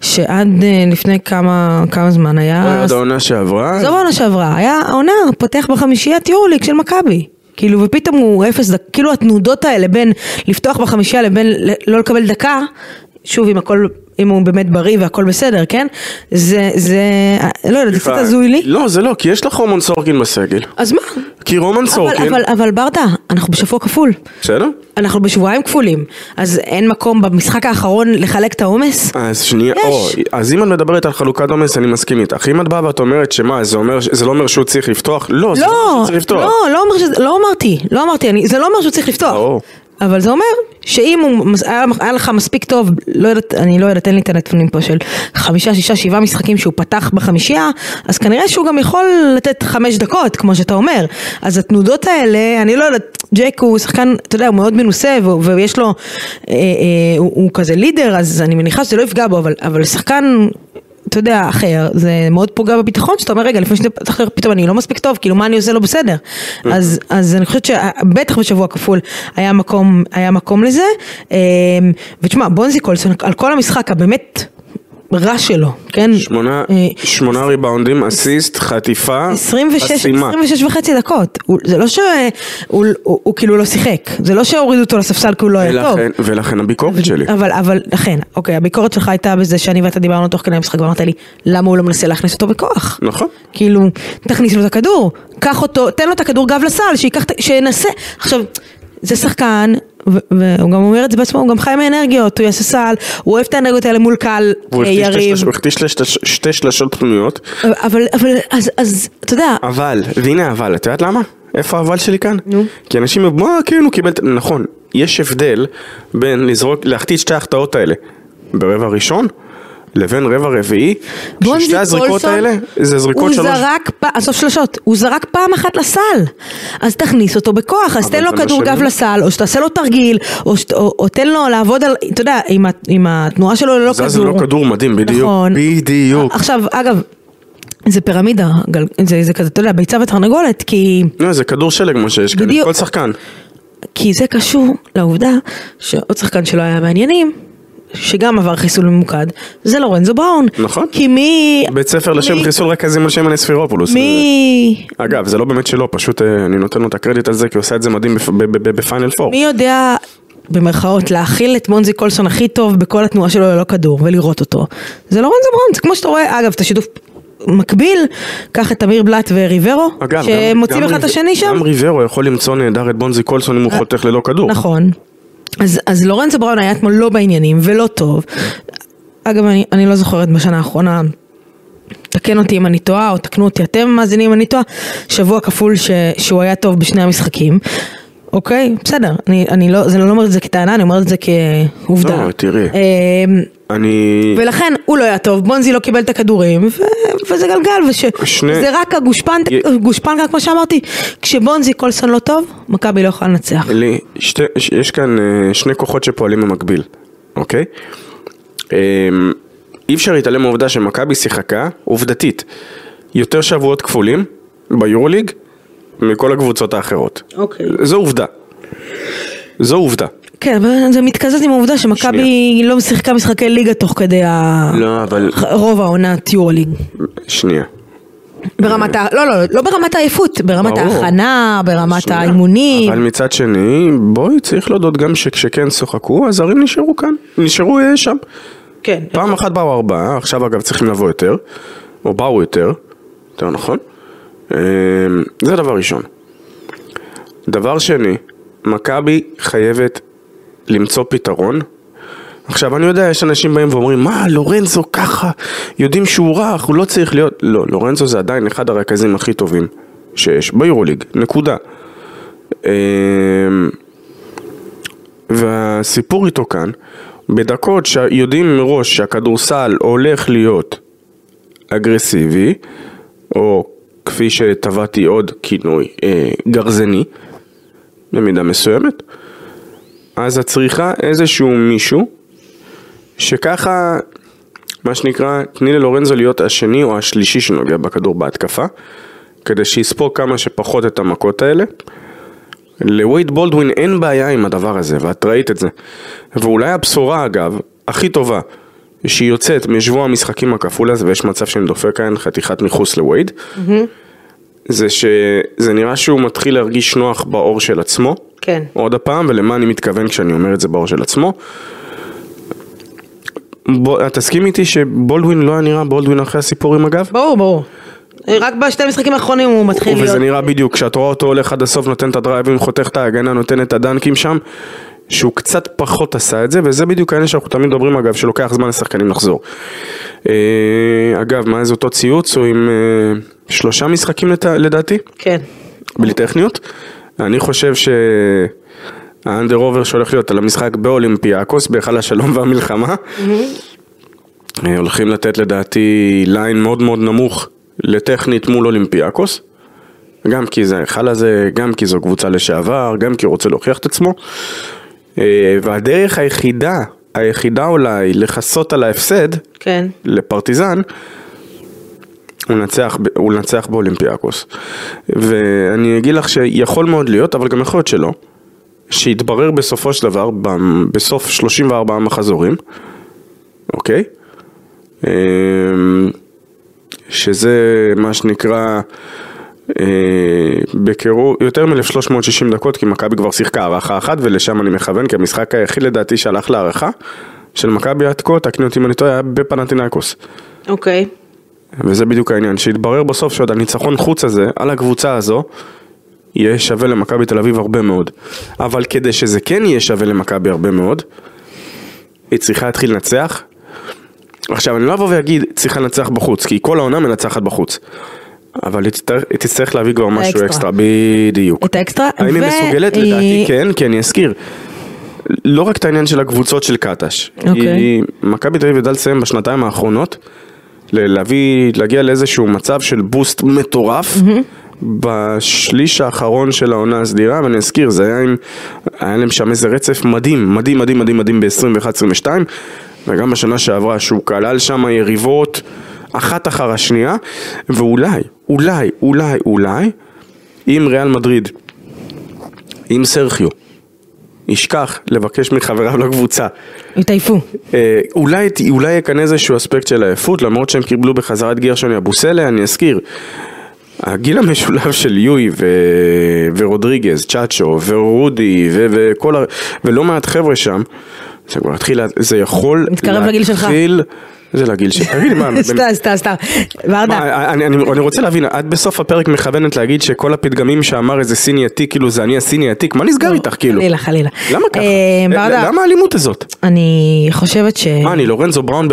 שעד אה, לפני כמה, כמה זמן היה... עד העונה שעברה, עזוב העונה שעברה, היה העונה, פותח בחמישיית יורוליג של מכבי. כאילו, ופתאום הוא אפס דקה, כאילו התנודות האלה בין לפתוח בחמישייה לבין לא לקבל דקה, שוב, אם הכל, אם הוא באמת בריא והכל בסדר, כן? זה, זה, לא יודעת, זה קצת הזוי לי. לא, זה לא, כי יש לך רומן סורקין בסגל. אז מה? כי רומן אבל, סורקין, אבל, אבל ברדה, אנחנו בשבוע כפול. בסדר? אנחנו בשבועיים כפולים. אז אין מקום במשחק האחרון לחלק את העומס? אז שנייה, יש. או, אז אם את מדברת על חלוקת עומס, אני מסכים איתך. אם את באה ואת אומרת שמה, זה, אומר, זה לא אומר שהוא צריך לפתוח? לא, זה לא אומר לא, שהוא צריך לפתוח. לא, לא, אומר שזה, לא אמרתי, לא אמרתי, אני, זה לא אומר שהוא צריך לפתוח. אבל זה אומר שאם הוא, היה, לך מספיק טוב, לא יודעת, אני לא יודעת, אין לי את הנתונים פה של חמישה, שישה, שבעה משחקים שהוא פתח בחמישייה, אז כנראה שהוא גם יכול לתת חמש דקות, כמו שאתה אומר. אז התנודות האלה, אני לא יודעת, ג'ק הוא שחקן, אתה יודע, הוא מאוד מנוסה, ויש לו, אה, אה, הוא, הוא כזה לידר, אז אני מניחה שזה לא יפגע בו, אבל, אבל שחקן... אתה יודע, אחר, זה מאוד פוגע בביטחון, שאתה אומר, רגע, לפני שאתה פתאום אני לא מספיק טוב, כאילו, מה אני עושה לא בסדר? אז, אז אני חושבת שבטח בשבוע כפול היה מקום, היה מקום לזה. אמ, ותשמע, בונזי קולסון, על כל המשחק הבאמת רע שלו, כן? שמונה, אה, שמונה ריבאונדים, אסיסט, חטיפה, 26, חסימה. 26 וחצי דקות, הוא, זה לא שהוא הוא, הוא, הוא כאילו לא שיחק, זה לא שהורידו אותו לספסל כי הוא לא היה טוב. ולכן, הביקורת שלי. אבל, אבל, לכן, אוקיי, הביקורת שלך הייתה בזה שאני ואתה דיברנו תוך כדי המשחק ואמרת לי, למה הוא לא מנסה להכניס אותו בכוח? נכון. כאילו, תכניס לו את הכדור, קח אותו, תן לו את הכדור גב לסל, שייקח, שינסה. עכשיו, זה שחקן, והוא גם אומר את זה בעצמו, הוא גם חי מאנרגיות, הוא יעשה סל, הוא אוהב את האנרגיות האלה מול קהל יריב. הוא החטיא שתי- שלשות פנויות, אבל, אבל, אז, אז, אתה יודע, אבל, והנה אבל, את יודעת למה? איפה האבל שלי כאן? נו. כי אנשים מה, כן, הוא קיבל, את-" נכון, יש הבדל בין לזרוק, להחטיא את שתי ההחטאות האלה ברבע ראשון, לבין רבע רביעי, ששתי הזריקות האלה, זה זריקות הוא שלוש, זרק, פ- עזוב שלושות, הוא זרק פעם אחת לסל, אז תכניס אותו בכוח, אז תן לו זה כדור גב. לסל, או שתעשה לו תרגיל, או, שת, או, או תן לו לעבוד על, אתה יודע, עם, ה- עם התנועה שלו ללא כדור. זז ללא כדור מדהים, בדיוק, נכון. בדיוק. עכשיו, אגב, זה פירמידה, זה, זה כזה, אתה יודע, ביצה ותרנגולת, כי, לא, זה כדור שלג מה שיש כאן. כל שחקן. כי זה קשור לעובדה שעוד שחקן שלא היה מעניינים, שגם עבר חיסול ממוקד, זה לורנזו בראון. נכון. כי מי... בית ספר לשם מי- חיסול רכזים על שם אנספירופולוס. מי... אגב, זה לא באמת שלו, פשוט אה, אני נותן לו את הקרדיט על זה, כי הוא עושה את זה מדהים בפיינל פור. מי יודע, במרכאות, להכיל את מונזי קולסון הכי טוב בכל התנועה שלו ללא כדור ולראות אותו. זה לא רנזו בראון, זה כמו שאתה רואה, אגב, את השיתוף מקביל, קח את אמיר בלאט וריברו, אגב, שמוצאים אחד את השני שם. גם ריברו יכול למצוא נהדר את בונזי קולסון אם הוא חותך ללא כדור. נכון. אז, אז לורנזו בראון היה אתמול לא בעניינים ולא טוב. אגב, אני, אני לא זוכרת בשנה האחרונה, תקן אותי אם אני טועה, או תקנו אותי אתם מאזינים אם אני טועה, שבוע כפול ש, שהוא היה טוב בשני המשחקים. אוקיי, בסדר, אני, אני לא, זה לא אומר את זה כטענה, אני אומרת את זה כעובדה. לא, תראי. אמ, אני... ולכן הוא לא היה טוב, בונזי לא קיבל את הכדורים, ו... וזה גלגל, שני- וזה רק הגושפנק, י- גושפנקה כמו שאמרתי, כשבונזי קולסון לא טוב, מכבי לא יכולה לנצח. לי, שתי, ש- יש כאן אה, שני כוחות שפועלים במקביל, אוקיי? אה, אי אפשר להתעלם מהעובדה שמכבי שיחקה, עובדתית, יותר שבועות כפולים ביורוליג מכל הקבוצות האחרות. אוקיי. זו עובדה. זו עובדה. כן, אבל זה מתקזז עם העובדה שמכבי לא שיחקה משחקי ליגה תוך כדי ה... לא, אבל... רוב העונת יורוליג. שנייה. ברמת ה... לא, לא, לא ברמת העייפות, ברמת. ההכנה, ברמת. האימונים. אבל מצד שני, בואי, צריך להודות גם שכשכן שוחקו, הזרים נשארו כאן. נשארו אה, שם. כן. פעם אחת באו ארבעה, עכשיו אגב צריכים לבוא יותר, או באו יותר, יותר נכון. אה, זה דבר ראשון. דבר שני, מכבי חייבת למצוא פתרון. עכשיו אני יודע, יש אנשים באים ואומרים, מה, לורנזו ככה, יודעים שהוא רך, הוא לא צריך להיות... לא, לורנזו זה עדיין אחד הרכזים הכי טובים שיש ביורוליג, נקודה. אה, והסיפור איתו כאן, בדקות שיודעים מראש שהכדורסל הולך להיות אגרסיבי, או כפי שטבעתי עוד כינוי, אה, גרזני, במידה מסוימת, אז את צריכה איזשהו מישהו שככה, מה שנקרא, תני ללורנזו להיות השני או השלישי שנוגע בכדור בהתקפה, כדי שיספוג כמה שפחות את המכות האלה. לווייד בולדווין אין בעיה עם הדבר הזה, ואת ראית את זה. ואולי הבשורה אגב, הכי טובה, שהיא יוצאת משבוע המשחקים הכפול הזה, ויש מצב שאני דופק כאן חתיכת ניכוס לווייד, זה שזה נראה שהוא מתחיל להרגיש נוח בעור של עצמו. כן. עוד הפעם, ולמה אני מתכוון כשאני אומר את זה בעור של עצמו. בוא, תסכים איתי שבולדווין לא היה נראה בולדווין אחרי הסיפורים אגב? ברור, ברור. רק בשתי המשחקים האחרונים הוא מתחיל וזה להיות... נראה בדיוק, כשאת רואה אותו הולך עד הסוף, נותן את הדרייבים, חותך את ההגנה, נותן את הדנקים שם, שהוא קצת פחות עשה את זה, וזה בדיוק העניין שאנחנו תמיד מדברים אגב, שלוקח זמן לשחקנים לחזור. אה, אגב, מה זה אותו ציוץ? הוא עם אה, שלושה משחקים לת- לדעתי, כן. בלי טכניות. אני חושב שה under over שהולך להיות על המשחק באולימפיאקוס, בהיכל השלום והמלחמה, אה, הולכים לתת לדעתי line מאוד מאוד נמוך לטכנית מול אולימפיאקוס. גם כי זה ההיכל הזה, גם כי זו קבוצה לשעבר, גם כי הוא רוצה להוכיח את עצמו. אה, והדרך היחידה היחידה אולי לכסות על ההפסד כן. לפרטיזן, הוא נצח, הוא נצח באולימפיאקוס. ואני אגיד לך שיכול מאוד להיות, אבל גם יכול להיות שלא, שיתברר בסופו של דבר, בסוף 34 מחזורים, אוקיי? אמ, שזה מה שנקרא בקירוב, יותר מ-1360 דקות, כי מכבי כבר שיחקה הערכה אחת, ולשם אני מכוון, כי המשחק היחיד לדעתי שהלך להערכה של מכבי עד כה, תקני אותי אם אני טועה, היה בפנטינאיקוס. אוקיי. וזה בדיוק העניין, שיתברר בסוף שעוד הניצחון חוץ הזה, על הקבוצה הזו, יהיה שווה למכבי תל אביב הרבה מאוד. אבל כדי שזה כן יהיה שווה למכבי הרבה מאוד, היא צריכה להתחיל לנצח. עכשיו, אני לא אבוא ואגיד, צריכה לנצח בחוץ, כי כל העונה מנצחת בחוץ. אבל היא תצטרך, היא תצטרך להביא כבר משהו האקסטרה. אקסטרה, בדיוק. את האקסטרה. האם היא מסוגלת? היא- לדעתי כן, כי אני אזכיר. לא רק את העניין של הקבוצות של קטש. אוקיי. מכבי תל אביב ידעה לסיים בשנתיים האחרונות, להביא, להגיע לאיזשהו מצב של בוסט מטורף. בשליש האחרון של העונה הסדירה, ואני אזכיר, זה היה עם, היה להם שם איזה רצף מדהים, מדהים, מדהים, מדהים, מדהים ב-21-22, וגם בשנה שעברה, שהוא כלל שם יריבות אחת אחר השנייה, ואולי, אולי, אולי, אולי, אם ריאל מדריד, אם סרחיו, ישכח לבקש מחבריו לקבוצה התעייפו. אה, אולי, אולי כאן איזשהו אספקט של עייפות, למרות שהם קיבלו בחזרה את גרשוני אבוסלה, אני אזכיר. הגיל המשולב של יואי ו... ורודריגז, צ'אצ'ו ורודי ו... וכל ה... ולא מעט חבר'ה שם, זה כבר התחיל, זה יכול מתקרב לגיל שלך. זה לגיל שלך, תגידי מה, סתם, סתם, סתם. ורדה. אני, רוצה להבין, את בסוף הפרק מכוונת להגיד שכל הפתגמים שאמר איזה סיני עתיק, כאילו זה אני הסיני עתיק, מה נסגר איתך כאילו? חלילה, חלילה. למה ככה? אה, ורדה, למה האלימות הזאת? אני חושבת ש... מה, אני לורנזו בראון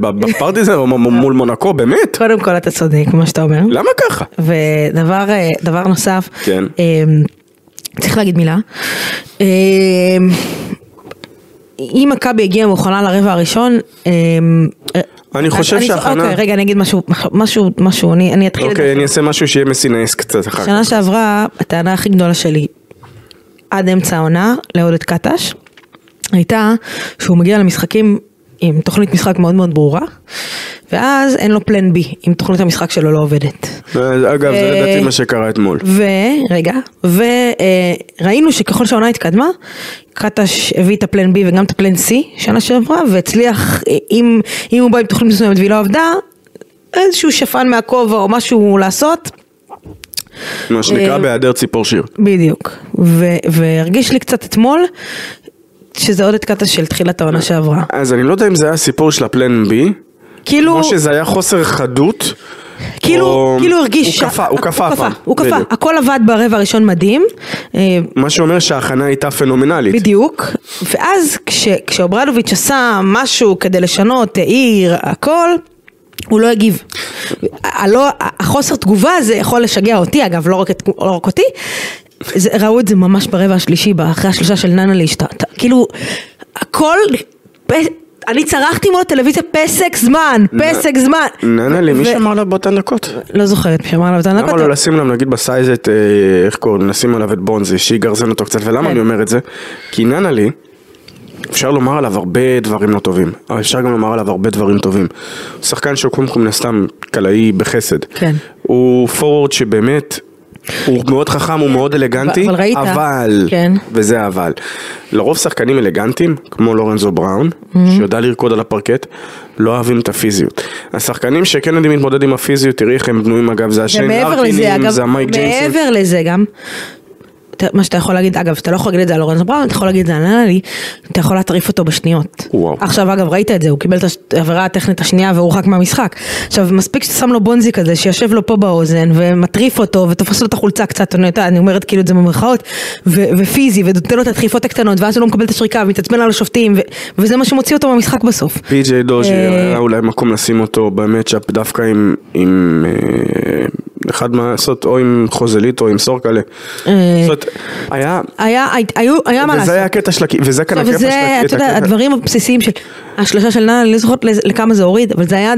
בפרטיזן מול מונקו, באמת? קודם כל אתה צודק, מה שאתה אומר. למה ככה? ודבר אה, נוסף, כן. אה, צריך להגיד מילה. אה, אם מכבי הגיעה מוכנה לרבע הראשון, אה, אני חושב אני- שההכנה- אוקיי, רגע, אני אגיד משהו, משהו, משהו, אני אני אתחיל. אוקיי, אני אעשה משהו שיהיה מסינאיס קצת אחר כך. שנה שעברה, הטענה הכי גדולה שלי עד אמצע העונה לעודד קטש, הייתה שהוא מגיע למשחקים עם תוכנית משחק מאוד מאוד ברורה, ואז אין לו פלן בי, אם תוכנית המשחק שלו לא עובדת. אגב, זה אה, לדעתי מה שקרה אתמול. ורגע, וראינו שככל שהעונה התקדמה, קטש הביא את הפלן בי וגם את הפלן סי שנה שעברה, והצליח, אם, אם הוא בא עם תוכנית מסוימת והיא לא עבדה, איזשהו שפן מהכובע או משהו לעשות, מה שנקרא אה, בהיעדר ציפור שיר. בדיוק, והרגיש לי קצת אתמול שזה עוד את קטע של תחילת העונה שעברה. אז אני לא יודע אם זה היה סיפור של הפלן בי, כאילו, או שזה היה חוסר חדות. כאילו, כאילו הרגיש, הוא קפא, הוא קפא הפעם. הוא קפא. הכל עבד ברבע הראשון מדהים, אה, מה שאומר שההכנה הייתה פנומנלית. בדיוק, ואז כש- כשאוברדוביץ' עשה משהו כדי לשנות, העיר, הכל, הוא לא הגיב. הלא, החוסר תגובה הזה יכול לשגע אותי, אגב, לא רק, את, לא רק אותי, זה, ראו את זה ממש ברבע השלישי, אחרי השלושה של ננה להשתת, כאילו, הכל, אני צרחתי מול הטלוויזיה פסק זמן, פסק זמן. ננה לי, מי שמר עליו באותן דקות? לא זוכרת, מי שאמר עליו את למה הנקות. לא לשים עליו נגיד בסייזט, אה, איך קוראים, נשים עליו את בונזי, שיגרזן אותו קצת, ולמה כן. אני אומר את זה? כי ננה לי, אפשר לומר עליו הרבה דברים לא טובים, אבל אפשר גם לומר עליו הרבה דברים טובים. שחקן שהוא קודם כל מן הסתם קלעי בחסד. כן. הוא פורוורד שבאמת, הוא מאוד חכם, הוא מאוד אלגנטי, אבל ראית, אבל, כן. וזה אבל, לרוב שחקנים אלגנטיים, כמו לורנזו בראון, שיודע לרקוד על הפרקט, לא אוהבים את הפיזיות. השחקנים שכן יודעים להתמודד עם הפיזיות, תראי איך הם בנויים אגב, זה לארקינים, אגב, זה המייק ג'יימסון. מעבר לזה גם, מה שאתה יכול להגיד, אגב, אתה לא יכול להגיד את זה על לורנזו בראון, אתה יכול להגיד את זה על ננלי, אתה יכול להטריף אותו בשניות. וואו. עכשיו, אגב, ראית את זה, הוא קיבל את העבירה הטכנית השנייה והורחק מהמשחק. עכשיו, מספיק שאתה שם לו בונזי כזה, שיושב לו פה באוזן, ומטריף אותו, ותופס לו את החולצה קצת, אני אני אומרת כאילו את זה במרכאות, ו- ופיזי, ונותן לו את הדחיפות הקטנות, ואז הוא לא מקבל את השריקה, ומתעצבן על השופטים, ו- וזה מה שמוציא אותו מהמשחק בסוף. פי.ג'יי אה, היה אולי מקום לשים אותו במצ'אפ דווקא עם, עם אה, אחד מה לעשות, או עם חוזלית או עם סורקלה. אה, זאת אומרת, היה, היה, היו, היה מה לעשות. וזה היה הקטע של, וזה כאן הקטע של, וזה, את אתה יודע, הדברים הבסיסיים של השלושה של נאנה, אני לא זוכרת לכמה זה הוריד, אבל זה היה,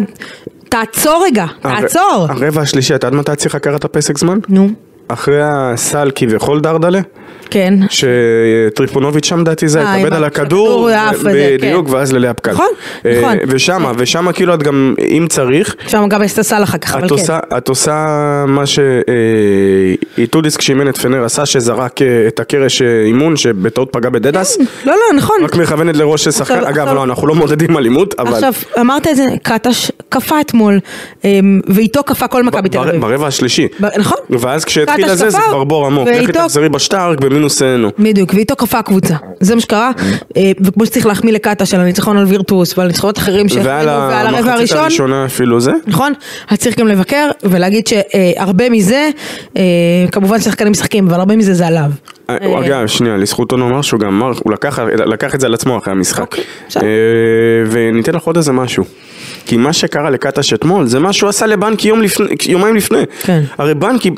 תעצור רגע, תעצור. הרבע השלישי, את יודעת מתי צריך לקחת את הפסק זמן? נו, אחרי הסל כביכול דרדלה? כן. שטריפונוביץ' שם דעתי זה, אה, התאבד על הכדור בדיוק, כן. ואז ללאה פקד. נכון, אה, נכון. ושמה, ושמה כאילו את גם, אם צריך, שם גם עשתה סל אחר כך, אבל את כן. את עושה מה שאיטודיס כשאימן את פנר עשה, שזרק אה, את הקרש אה, אימון שבטעות פגע בדדס, לא, לא, נכון. רק מכוונת לראש של שחקן, אגב לא, אנחנו לא מעודדים אלימות, אבל עכשיו, אמרת את זה, קטש קפא אתמול, אמ, ואיתו קפא כל מכבי תל אביב. ברבע השלישי. נכון. ואז כשהתחיל הזה זה כבר בור עמוק, לכי תחזרי בשטארק במינוס נו. בדיוק, ואיתו קפא הקבוצה. זה מה שקרה, אה, וכמו שצריך להחמיא לקטש על הניצחון על וירטוס ועל ניצחונות אחרים שהחמיאו ועל ועל הרבע הראשון. הראשונה אפילו זה. נכון? אז צריך גם לבקר ולהגיד שהרבה מזה, אה, כמובן שחקנים משחקים, אבל הרבה מזה זה עליו. אה, אגב, שנייה, לזכותו נאמר שהוא גם אמר, הוא לקח, לקח את זה על עצמו אחרי המשחק. אוקיי, וניתן לך עוד איזה משהו. כי מה שקרה לקטש אתמול, זה מה שהוא עשה לבנקי יום לפני, יומיים לפני. כן. הרי בנקי,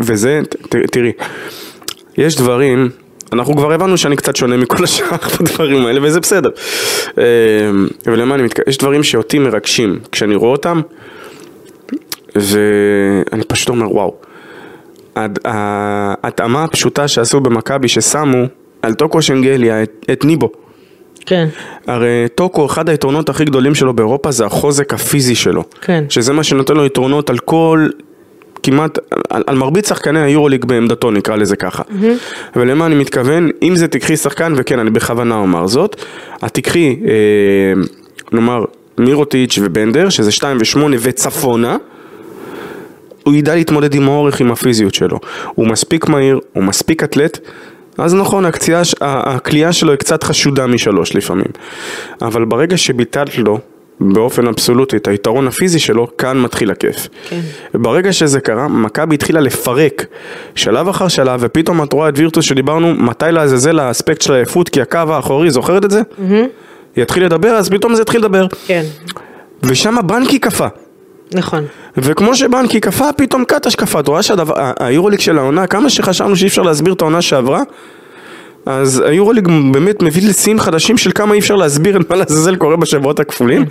וזה, תראי, יש דברים, אנחנו כבר הבנו שאני קצת שונה מכל השאר בדברים האלה, וזה בסדר. אה, ולמה אני מתכוון? יש דברים שאותי מרגשים כשאני רואה אותם, ואני פשוט אומר וואו. ההתאמה הפשוטה שעשו במכבי ששמו על טוקו שנגליה את, את ניבו. כן. הרי טוקו, אחד היתרונות הכי גדולים שלו באירופה זה החוזק הפיזי שלו. כן. שזה מה שנותן לו יתרונות על כל, כמעט, על, על מרבית שחקני היורוליג בעמדתו, נקרא לזה ככה. ולמה אני מתכוון? אם זה תקחי שחקן, וכן, אני בכוונה אומר זאת, את תקחי, אה, נאמר, מירוטיץ' ובנדר, שזה 2 ו-8 וצפונה, הוא ידע להתמודד עם האורך, עם הפיזיות שלו. הוא מספיק מהיר, הוא מספיק אתלט, אז נכון, הקציעה, ש- ה- הכלייה שלו היא קצת חשודה משלוש לפעמים. אבל ברגע שביטלת לו באופן אבסולוטי את היתרון הפיזי שלו, כאן מתחיל הכיף. כן. ברגע שזה קרה, מכבי התחילה לפרק שלב אחר שלב, ופתאום את רואה את וירטוס שדיברנו, מתי לעזאזל האספקט של העייפות, כי הקו האחורי, זוכרת את זה? יתחיל לדבר, אז פתאום זה יתחיל לדבר. כן. ושם בנקי קפא. נכון. וכמו שבנקי קפא, פתאום קטש קפא. את רואה שהיורוליג של העונה, כמה שחשבנו שאי אפשר להסביר את העונה שעברה, אז היורוליג באמת מביא לשיאים חדשים של כמה אי אפשר להסביר מה לעזאזל קורה בשבועות הכפולים.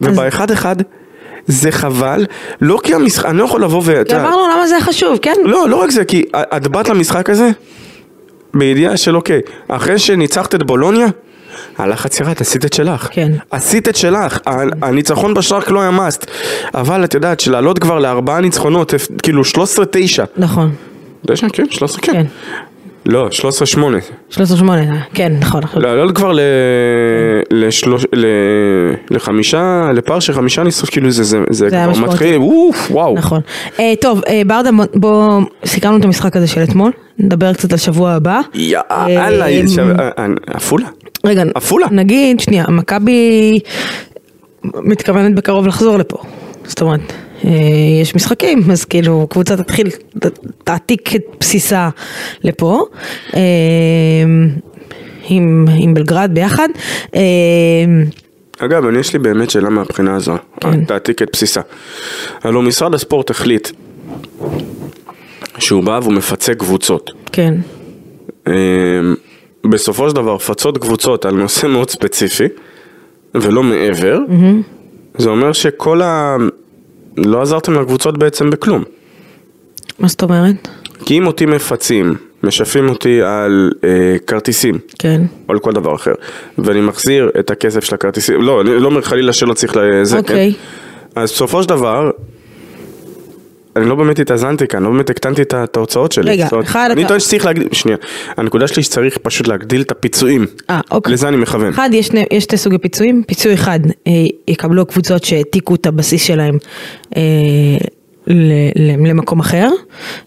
ובאחד אחד, זה חבל, לא כי המשחק, אני לא יכול לבוא ו... אמרנו למה זה חשוב, כן? לא, לא רק זה, כי את באת למשחק הזה בידיעה של אוקיי, אחרי שניצחת את בולוניה, הלחץ ירד, עשית את שלך. כן. עשית את שלך. הניצחון בשרק לא היה מאסט. אבל את יודעת, שלעלות כבר לארבעה ניצחונות, כאילו 13-9. נכון. תשע? כן, 13 כן. כן. לא, 13-8. 13 כן, נכון. לעלות כבר ל... לשלוש... ל... לחמישה, לפער של חמישה ניצחונות, כאילו זה, זה, זה כבר. מתחיל, אוף, וואו. נכון. אה, טוב, אה, ברדה, בוא- בוא, סיכמנו את המשחק הזה של אתמול, נדבר קצת על שבוע הבא. יאללה, אה, שו- אה, אה, עפולה. רגע, עפולה. נגיד, שנייה, מכבי מתכוונת בקרוב לחזור לפה. זאת אומרת, יש משחקים, אז כאילו קבוצה תתחיל, תעתיק את בסיסה לפה. אה, עם, עם בלגרד ביחד. אה, אגב, אני יש לי באמת שאלה מהבחינה הזו, כן. תעתיק את בסיסה. הלוא משרד הספורט החליט שהוא בא והוא מפצה קבוצות. כן, בסופו של דבר, לפצות קבוצות על נושא מאוד ספציפי, ולא מעבר, זה אומר שכל ה... לא עזרתם לקבוצות בעצם בכלום. מה זאת אומרת? כי אם אותי מפצים, משפים אותי על אה, כרטיסים, כן. או על כל דבר אחר, ואני מחזיר את הכסף של הכרטיסים, לא, אני לא אומר חלילה שלא צריך לזה, אוקיי. כן? אז בסופו של דבר, אני לא באמת התאזנתי כאן, לא באמת הקטנתי את ההוצאות שלי. רגע, זאת אחד אני טוען שצריך להגדיל, שנייה, הנקודה שלי שצריך פשוט להגדיל את הפיצויים. אה, אוקיי. לזה אני מכוון. אחד, יש שתי סוגי פיצויים. פיצוי אחד, אה, יקבלו הקבוצות שהעתיקו את הבסיס שלהם אה, למקום אחר.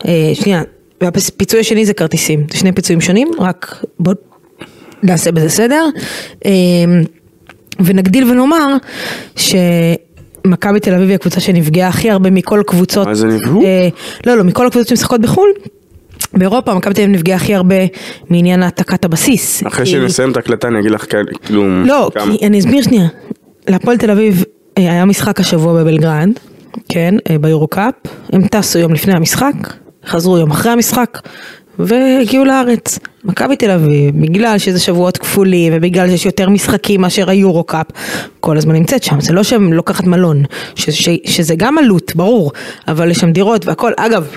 אה, שנייה, והפיצוי השני זה כרטיסים. זה שני פיצויים שונים, רק בוא נעשה בזה סדר. אה, ונגדיל ונאמר שמכבי תל אביב היא הקבוצה שנפגעה הכי הרבה מכל קבוצות. מה זה נפגעו? אה, לא, לא, מכל הקבוצות שמשחקות בחו"ל. באירופה מכבי תל אביב נפגעה הכי הרבה מעניין העתקת הבסיס. אחרי כי- שנסיים את ההקלטה אני אגיד לך כאלה, כאילו, לא, כמה. כי אני אסביר שנייה. להפועל תל אביב אה, היה משחק השבוע בבלגרד, כן, אה, ביורו קאפ. הם טסו יום לפני המשחק, חזרו יום אחרי המשחק, והגיעו לארץ. מכבי תל אביב, בגלל שזה שבועות כפולים, ובגלל שיש יותר משחקים מאשר היורו קאפ, כל הזמן נמצאת שם. זה לא שהם לוקחת מלון, ש, ש, שזה גם עלות, ברור, אבל יש שם דירות והכל. אגב,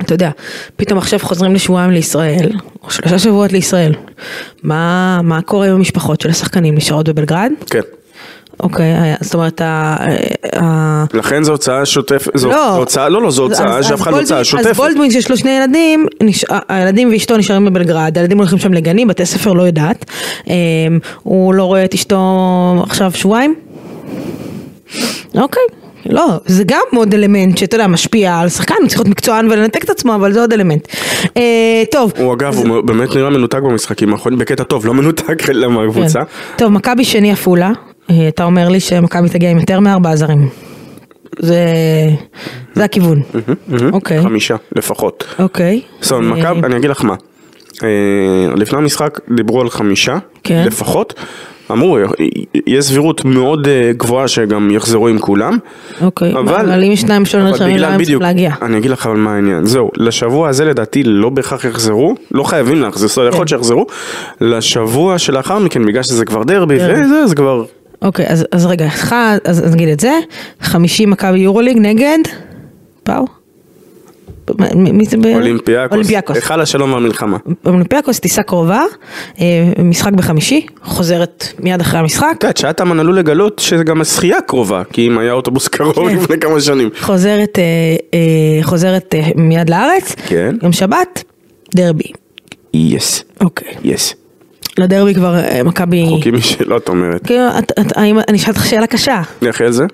אתה יודע, פתאום עכשיו חוזרים לשבועיים לישראל, או שלושה שבועות לישראל. מה, מה קורה עם המשפחות של השחקנים? נשארות בבלגרד? כן. אוקיי, היה- זאת אומרת, ה... ה- לכן זו הוצאה שוטפת, זו לא. הוצאה, לא, לא, זו הוצאה שאף אחד לא הוצאה שוטפת. אז בולדווין שיש לו שני ילדים, נש... הילדים ואשתו נשארים בבלגרד, הילדים הולכים שם לגנים, בתי ספר לא יודעת. אמ, הוא לא רואה את אשתו עכשיו שבועיים? אוקיי. לא, זה גם עוד אלמנט שאתה יודע, משפיע על שחקן, הוא צריך להיות מקצוען ולנתק את עצמו, אבל זה עוד אלמנט. אה, טוב, הוא אגב, הוא באמת נראה מנותק במשחקים האחרונים, בקטע טוב, לא מנותק מהקבוצה. כן. טוב, מכבי שני עפולה, אה, אתה אומר לי שמכבי תגיע עם יותר מארבעה זרים. זה, זה הכיוון. אוקיי, חמישה לפחות. אוקיי. זאת אומרת, אה, מכבי, אני אגיד לך מה. אה, לפני המשחק דיברו על חמישה, כן. לפחות. אמרו, יש סבירות מאוד אה, גבוהה שגם יחזרו עם כולם. אוקיי, אבל אם שניים שלא אבל נרשמים, למה הם צריכים להגיע? אני אגיד לך אבל מה העניין. זהו, לשבוע הזה לדעתי לא בהכרח יחזרו, לא חייבים להחזיר, זאת אומרת, יכול להיות כן. שיחזרו. לשבוע שלאחר מכן, בגלל שזה כבר דרבי. וזה, זה כבר... אוקיי, אז, אז רגע, אחד, אז, אז נגיד את זה, חמישי מכבי יורוליג נגד, פאו? מי זה? ב- אולימפיאקוס. אולימפיאקוס. היכל השלום והמלחמה. אולימפיאקוס טיסה קרובה, אה, משחק בחמישי, חוזרת מיד אחרי המשחק, את יודעת, שאטאמן עלול לגלות שגם השחייה קרובה, כי אם היה אוטובוס קרוב כן. לפני כמה שנים. חוזרת, אה, אה, חוזרת מיד לארץ, כן. יום שבת, דרבי. yes. אוקיי. yes. לדרבי כבר אה, מכבי... חוקים משלו, את אומרת. כאילו, את- את- האם- אני אשאל אותך שאלה קשה. איך זה?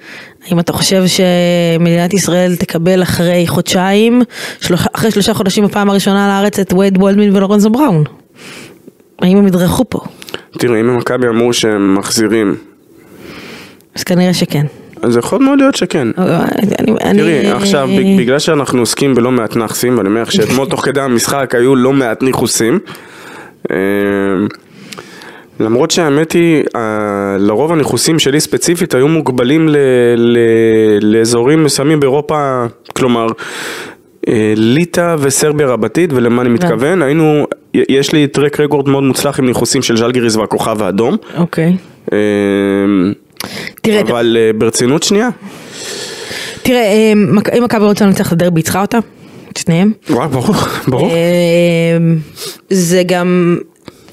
האם אתה חושב שמדינת ישראל תקבל אחרי חודשיים, שלוש, אחרי שלושה חודשים בפעם הראשונה לארץ את וייד וולדמין ולורנזו בראון? האם הם ידרכו פה? תראי, אם מכבי אמרו שהם מחזירים, אז כנראה שכן. אז יכול מאוד להיות שכן. אני, אני, תראי, עכשיו, ב- בגלל שאנחנו עוסקים בלא מעט נאחסים, ואני אומר לך שאתמול תוך כדי המשחק היו לא מעט ניחוסים, אה, למרות שהאמת היא, לרוב הניחוסים שלי ספציפית היו מוגבלים ל- ל- לאזורים מסוימים באירופה, כלומר, אה, ליטא וסרביה רבתית, ולמה אני מתכוון, היינו, יש לי טרק רקורד מאוד מוצלח עם ניחוסים של ז'לגיריס והכוכב האדום. אוקיי. אה, תראה, אבל אה, ברצינות שנייה, תראה, אה, אם מכבי רוצה לנצח את הדרבי, צריכה אותה? את שניהם? ברור, ברור. אה, זה גם,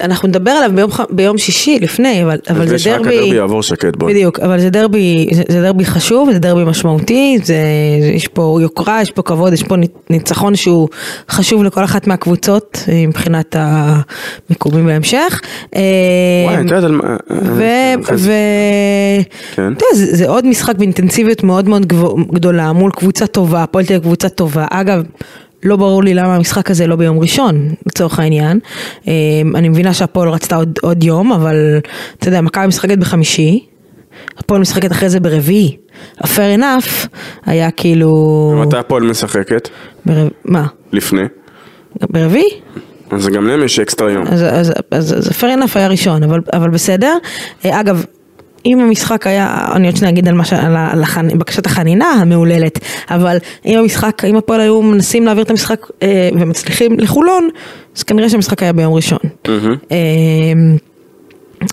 אנחנו נדבר עליו ביום, ביום שישי לפני, אבל, אבל זה זה שרק דרבי, הדרבי יעבור שקט בו. בדיוק, אבל זה דרבי, זה, זה דרבי חשוב, זה דרבי משמעותי, זה, זה, יש פה יוקרה, יש פה כבוד, יש פה ניצחון שהוא חשוב לכל אחת מהקבוצות אה, מבחינת המיקומים בהמשך. אה, וואי, את יודעת על מה... ו... אחרי ו... כן. אתה יודע, זה, זה עוד משחק באינטנסיביות מאוד מאוד גדולה מול קבוצה טובה, הפועל תל קבוצה טובה. אגב, לא ברור לי למה המשחק הזה לא ביום ראשון, לצורך העניין. אה, אני מבינה שהפועל רצתה עוד, עוד יום, אבל אתה יודע, מכבי משחקת בחמישי, הפועל משחקת אחרי זה ברביעי. ה-fair enough היה כאילו... מתי הפועל משחקת? ברב... מה? לפני. ברביעי? אז גם להם יש אקסטרה יום. אז, אז, אז, אז fair enough היה ראשון, אבל, אבל בסדר. אה, אגב, אם המשחק היה, אני עוד שניה אגיד על, מה ש, על, על החנ, בקשת החנינה המהוללת, אבל אם המשחק, אם הפועל היו מנסים להעביר את המשחק אה, ומצליחים לחולון, אז כנראה שהמשחק היה ביום ראשון. אה,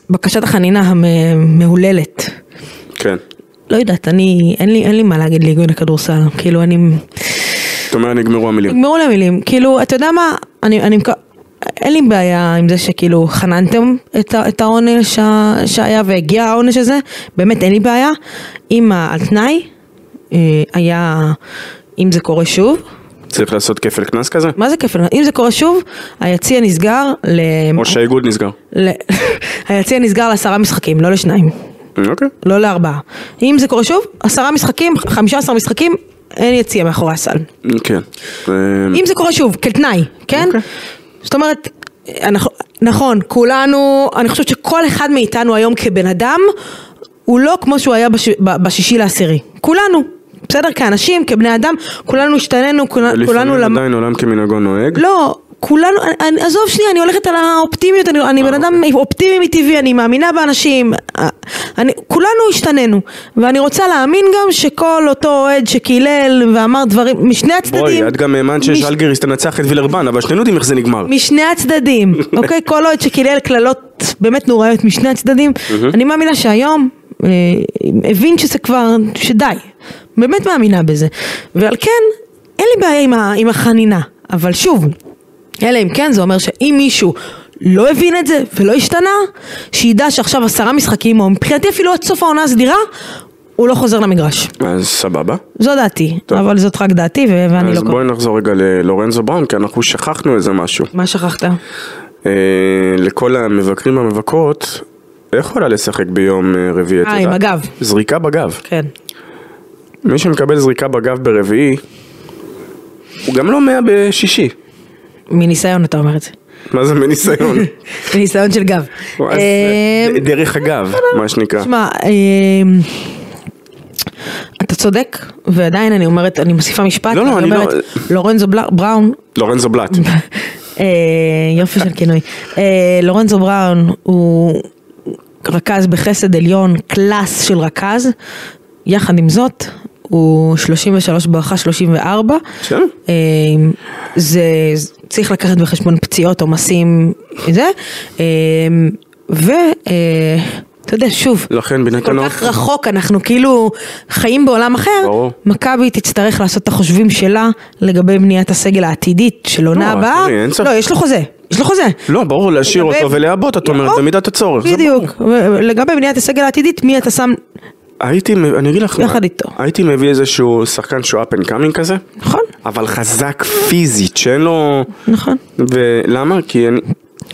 בקשת החנינה המהוללת. כן. לא יודעת, אני, אין לי, אין לי מה להגיד לאיגוד הכדורסל, כאילו אני, זאת אומרת, נגמרו המילים. נגמרו לי המילים, כאילו, אתה יודע מה, אני, אני, אין לי בעיה עם זה שכאילו חננתם את, את העונש שהיה והגיע העונש הזה, באמת אין לי בעיה. אם ה- על תנאי, אה, היה, אם זה קורה שוב, צריך לעשות כפל קנס כזה? מה זה כיף, אם זה קורה שוב, היציע נסגר ל... או שהאיגוד נסגר. ל... היציע נסגר לעשרה משחקים, לא לשניים. אוקיי. לא לארבעה. אם זה קורה שוב, עשרה משחקים, חמישה עשר משחקים, אין יציאה מאחורי הסל. כן. אה, אם זה קורה שוב, כתנאי, כן? אוקיי. זאת אומרת, אנחנו, נכון, כולנו, אני חושבת שכל אחד מאיתנו היום כבן אדם, הוא לא כמו שהוא היה בש, בשישי לעשירי. כולנו. בסדר? כאנשים, כבני אדם, כולנו השתננו, כולנו, כולנו לפעמים למ... עדיין עולם כמנהגו נוהג. לא, כולנו, אני- אני, עזוב שנייה, אני הולכת על האופטימיות, אני, אני בן אדם אופטימי מטבעי, אני מאמינה באנשים, אה, אני, כולנו השתננו, ואני רוצה להאמין גם שכל אותו אוהד שקילל ואמר דברים, משני הצדדים, בואי, את גם האמנת מש- שז'לגיריס תנצח את וילרבן, אבל שנינו יודעים איך זה נגמר. משני הצדדים, אוקיי? כל אוהד שקילל קללות באמת נוראיות משני הצדדים, אני מאמינה שהיום אה, הבין שזה כבר, שדי, באמת מאמינה בזה, ועל כן אין לי בעיה עם, ה, עם החנינה, אבל שוב, אלא אם כן זה אומר שאם מישהו לא הבין את זה ולא השתנה, שידע שעכשיו עשרה משחקים, או מבחינתי אפילו עד סוף העונה הסדירה, הוא לא חוזר למגרש. אז סבבה. זו דעתי, טוב. אבל זאת רק דעתי ו- ואני אז לא... בואי נחזור רגע ללורנזו בראון, כי אנחנו שכחנו איזה משהו. מה שכחת? אה, לכל המבקרים והמבקרות, איך יכולה לשחק ביום אה, רביעי? את אה, עם? הגב. זריקה בגב. כן. מי שמקבל זריקה בגב ברביעי, הוא גם לא מאה בשישי. מניסיון אתה אומר את זה. מה זה מניסיון? מניסיון של גב. אה, דרך אגב, מה שנקרא. תשמע, אה, אתה צודק, ועדיין אני אומרת, אני מוסיפה משפט, לא, לא, אני לא- אומרת, לורנזו בראון, לורנזו בלאט. אה, יופי של כינוי, לורנזו בראון הוא רכז בחסד עליון, קלאס של רכז, יחד עם זאת, הוא 33 בואכה 34, בסדר. אה, זה צריך לקחת בחשבון פציעות, עומסים, זה, אה, ואתה יודע, שוב, לכן כל בנתנות, כך רחוק, אנחנו כאילו חיים בעולם אחר. מכבי תצטרך לעשות את החושבים שלה לגבי בניית הסגל העתידית של עונה לא, הבאה. לא, יש לו חוזה, יש לו חוזה. לא, ברור, להשאיר לגבי- אותו ולעבות, את אומרת, או, במידת הצורך. בדיוק, לגבי בניית הסגל העתידית, מי אתה שם, הייתי, אני אגיד לך, יחד איתו. הייתי מביא איזשהו שחקן שהוא up and coming כזה, נכון, אבל חזק פיזית, שאין לו... נכון. ולמה? כי אני...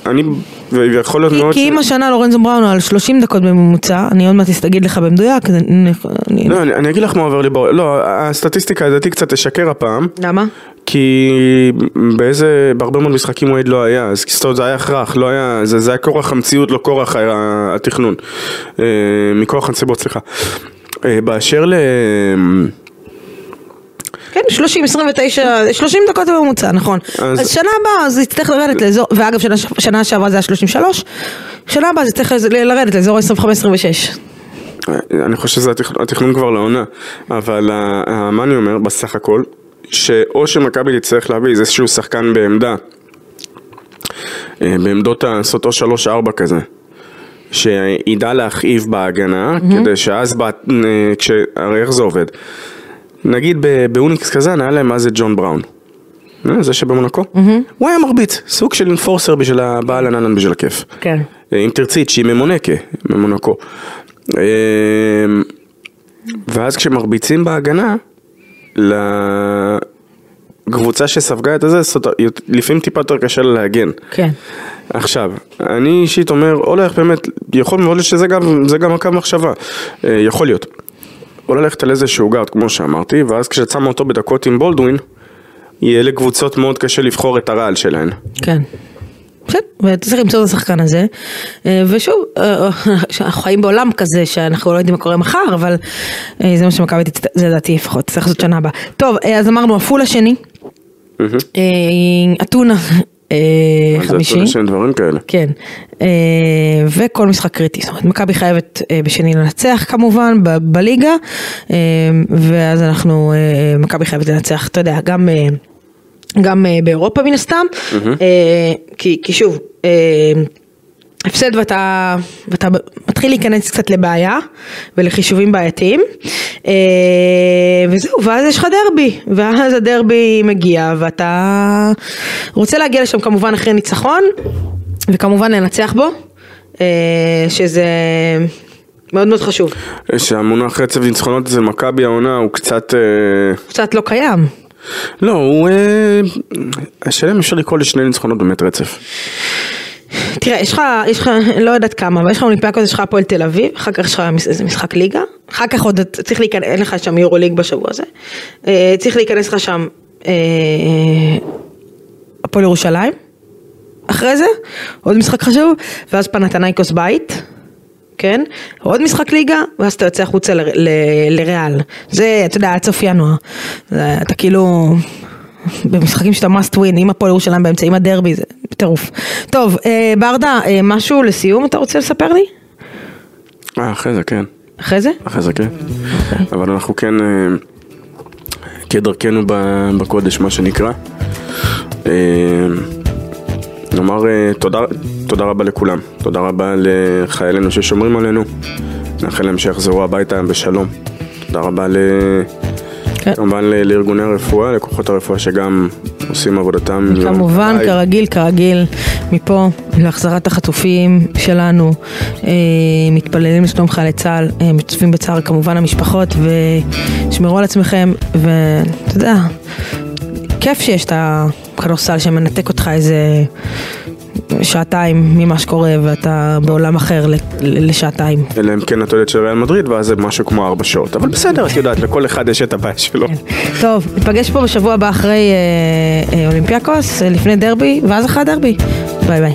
אני... ויכול להיות מאוד... כי אם השנה לורנזו בראון על 30 דקות בממוצע, אני עוד מעט אגיד לך במדויק, לא, אני אגיד לך מה עובר לי בראש. לא, הסטטיסטיקה לדעתי קצת תשקר הפעם. למה? כי באיזה, בהרבה מאוד משחקים וייד לא היה, אז זאת אומרת זה היה הכרח, לא היה, זה, זה היה כורח המציאות, לא כורח התכנון, אה, מכורח הנסיבות, סליחה. אה, באשר ל... כן, 30, 29, 30 דקות בממוצע, נכון. אז- אז שנה הבאה זה יצטרך לרדת לאזור, ואגב שנה, שנה שעברה זה היה 33, שנה הבאה זה יצטרך לרדת לאזור ה-25-26. אני חושב שזה התכנון, כבר לעונה, אבל מה אני אומר בסך הכל, שאו שמכבי תצטרך להביא איזשהו שחקן בעמדה, אה, בעמדות לעשות או 3-4 כזה, שידע להכאיב בהגנה, כדי שאז, ב- אה, כש... הרי איך זה עובד? נגיד באוניקס קזאן היה להם מה זה ג'ון בראון. אה, זה שבמונקו, הוא היה מרביץ, סוג של אינפורסר בשביל הבעל הננן בשביל הכיף. כן. אה, אם תרצי, צ'י ממונקה, ממונקו. ואז כשמרביצים בהגנה, לקבוצה שספגה את הזה, לפעמים טיפה יותר קשה לה להגן. כן. עכשיו, אני אישית אומר, או ללכת באמת, יכול מאוד להיות שזה גם, זה גם הקו מחשבה, אה, יכול להיות. או ללכת על איזשהו גארד, כמו שאמרתי, ואז כשאת שמה אותו בדקות עם בולדווין, יהיה לקבוצות מאוד קשה לבחור את הרעל שלהן. כן. בסדר, ואתה צריך למצוא את השחקן הזה, אה, ושוב, אה, אנחנו חיים בעולם כזה שאנחנו לא יודעים מה קורה מחר, אבל אה, זה מה שמכבי תצטרך, זה לדעתי לפחות, צריך לעשות שנה הבאה. טוב, אה, אז אמרנו עפולה שני, אה, אתונה אה, זה חמישי. דברים כאלה. כן, אה, וכל משחק קריטי, זאת אומרת מכבי חייבת אה, בשני לנצח כמובן ב- בליגה, אה, ואז אנחנו, אה, מכבי חייבת לנצח, אתה יודע, גם, אה, גם אה, באירופה מן הסתם, אה, כי, כי שוב, אה, הפסד ואתה, ואתה מתחיל להיכנס קצת לבעיה ולחישובים בעייתיים. אה, וזהו ואז יש לך דרבי ואז הדרבי מגיע ואתה רוצה להגיע לשם כמובן אחרי ניצחון וכמובן לנצח בו אה, שזה מאוד מאוד חשוב. שהמונח רצף ניצחונות אצל מכבי העונה הוא קצת... קצת לא קיים לא, הוא... אה, השאלה אם אפשר לקרוא לשני ניצחונות באמת רצף. תראה, יש לך, יש לך, לא יודעת כמה, אבל יש לך אולימפיאקוס, יש לך הפועל תל אביב, אחר כך יש לך איזה משחק ליגה, אחר כך עוד צריך להיכנס, אין לך שם יורו ליג בשבוע הזה, אה, צריך להיכנס לך שם אה, הפועל ירושלים, אחרי זה, עוד משחק חשוב, ואז פנתנייקוס בית, כן, עוד משחק ליגה, ואז אתה יוצא החוצה ל- ל- לריאל, זה, אתה יודע, עד סוף ינואר, זה, אתה כאילו... במשחקים שאתה must win, עם הפועל ירושלים באמצע, עם הדרבי, זה טירוף. טוב, אה, ברדה, אה, משהו לסיום אתה רוצה לספר לי? אה, אחרי זה כן. אחרי זה? אחרי זה כן. אבל אנחנו כן, כדרכנו בקודש, מה שנקרא. נאמר אה, תודה, תודה רבה לכולם. תודה רבה לחיילינו ששומרים עלינו. נאחל להם שיחזרו הביתה בשלום. תודה רבה ל... כן. כמובן לארגוני הרפואה, לכוחות הרפואה שגם עושים עבודתם. יום כמובן, וליל. כרגיל, כרגיל, מפה להחזרת החטופים שלנו, אה, מתפללים לשלום חיילי צה"ל, אה, משתתפים בצער כמובן המשפחות, ושמרו על עצמכם, ואתה יודע, כיף שיש את הכדורסל שמנתק אותך איזה שעתיים ממה שקורה, ואתה בעולם אחר לשעתיים. אלא אם כן את אוהדת של ריאל מדריד, ואז זה משהו כמו ארבע שעות. אבל בסדר, את יודעת, לכל אחד יש את הבעיה שלו. טוב, ניפגש פה בשבוע הבא אחרי אה, אה, אולימפיאקוס, אה, לפני דרבי, ואז אחרי הדרבי. ביי ביי.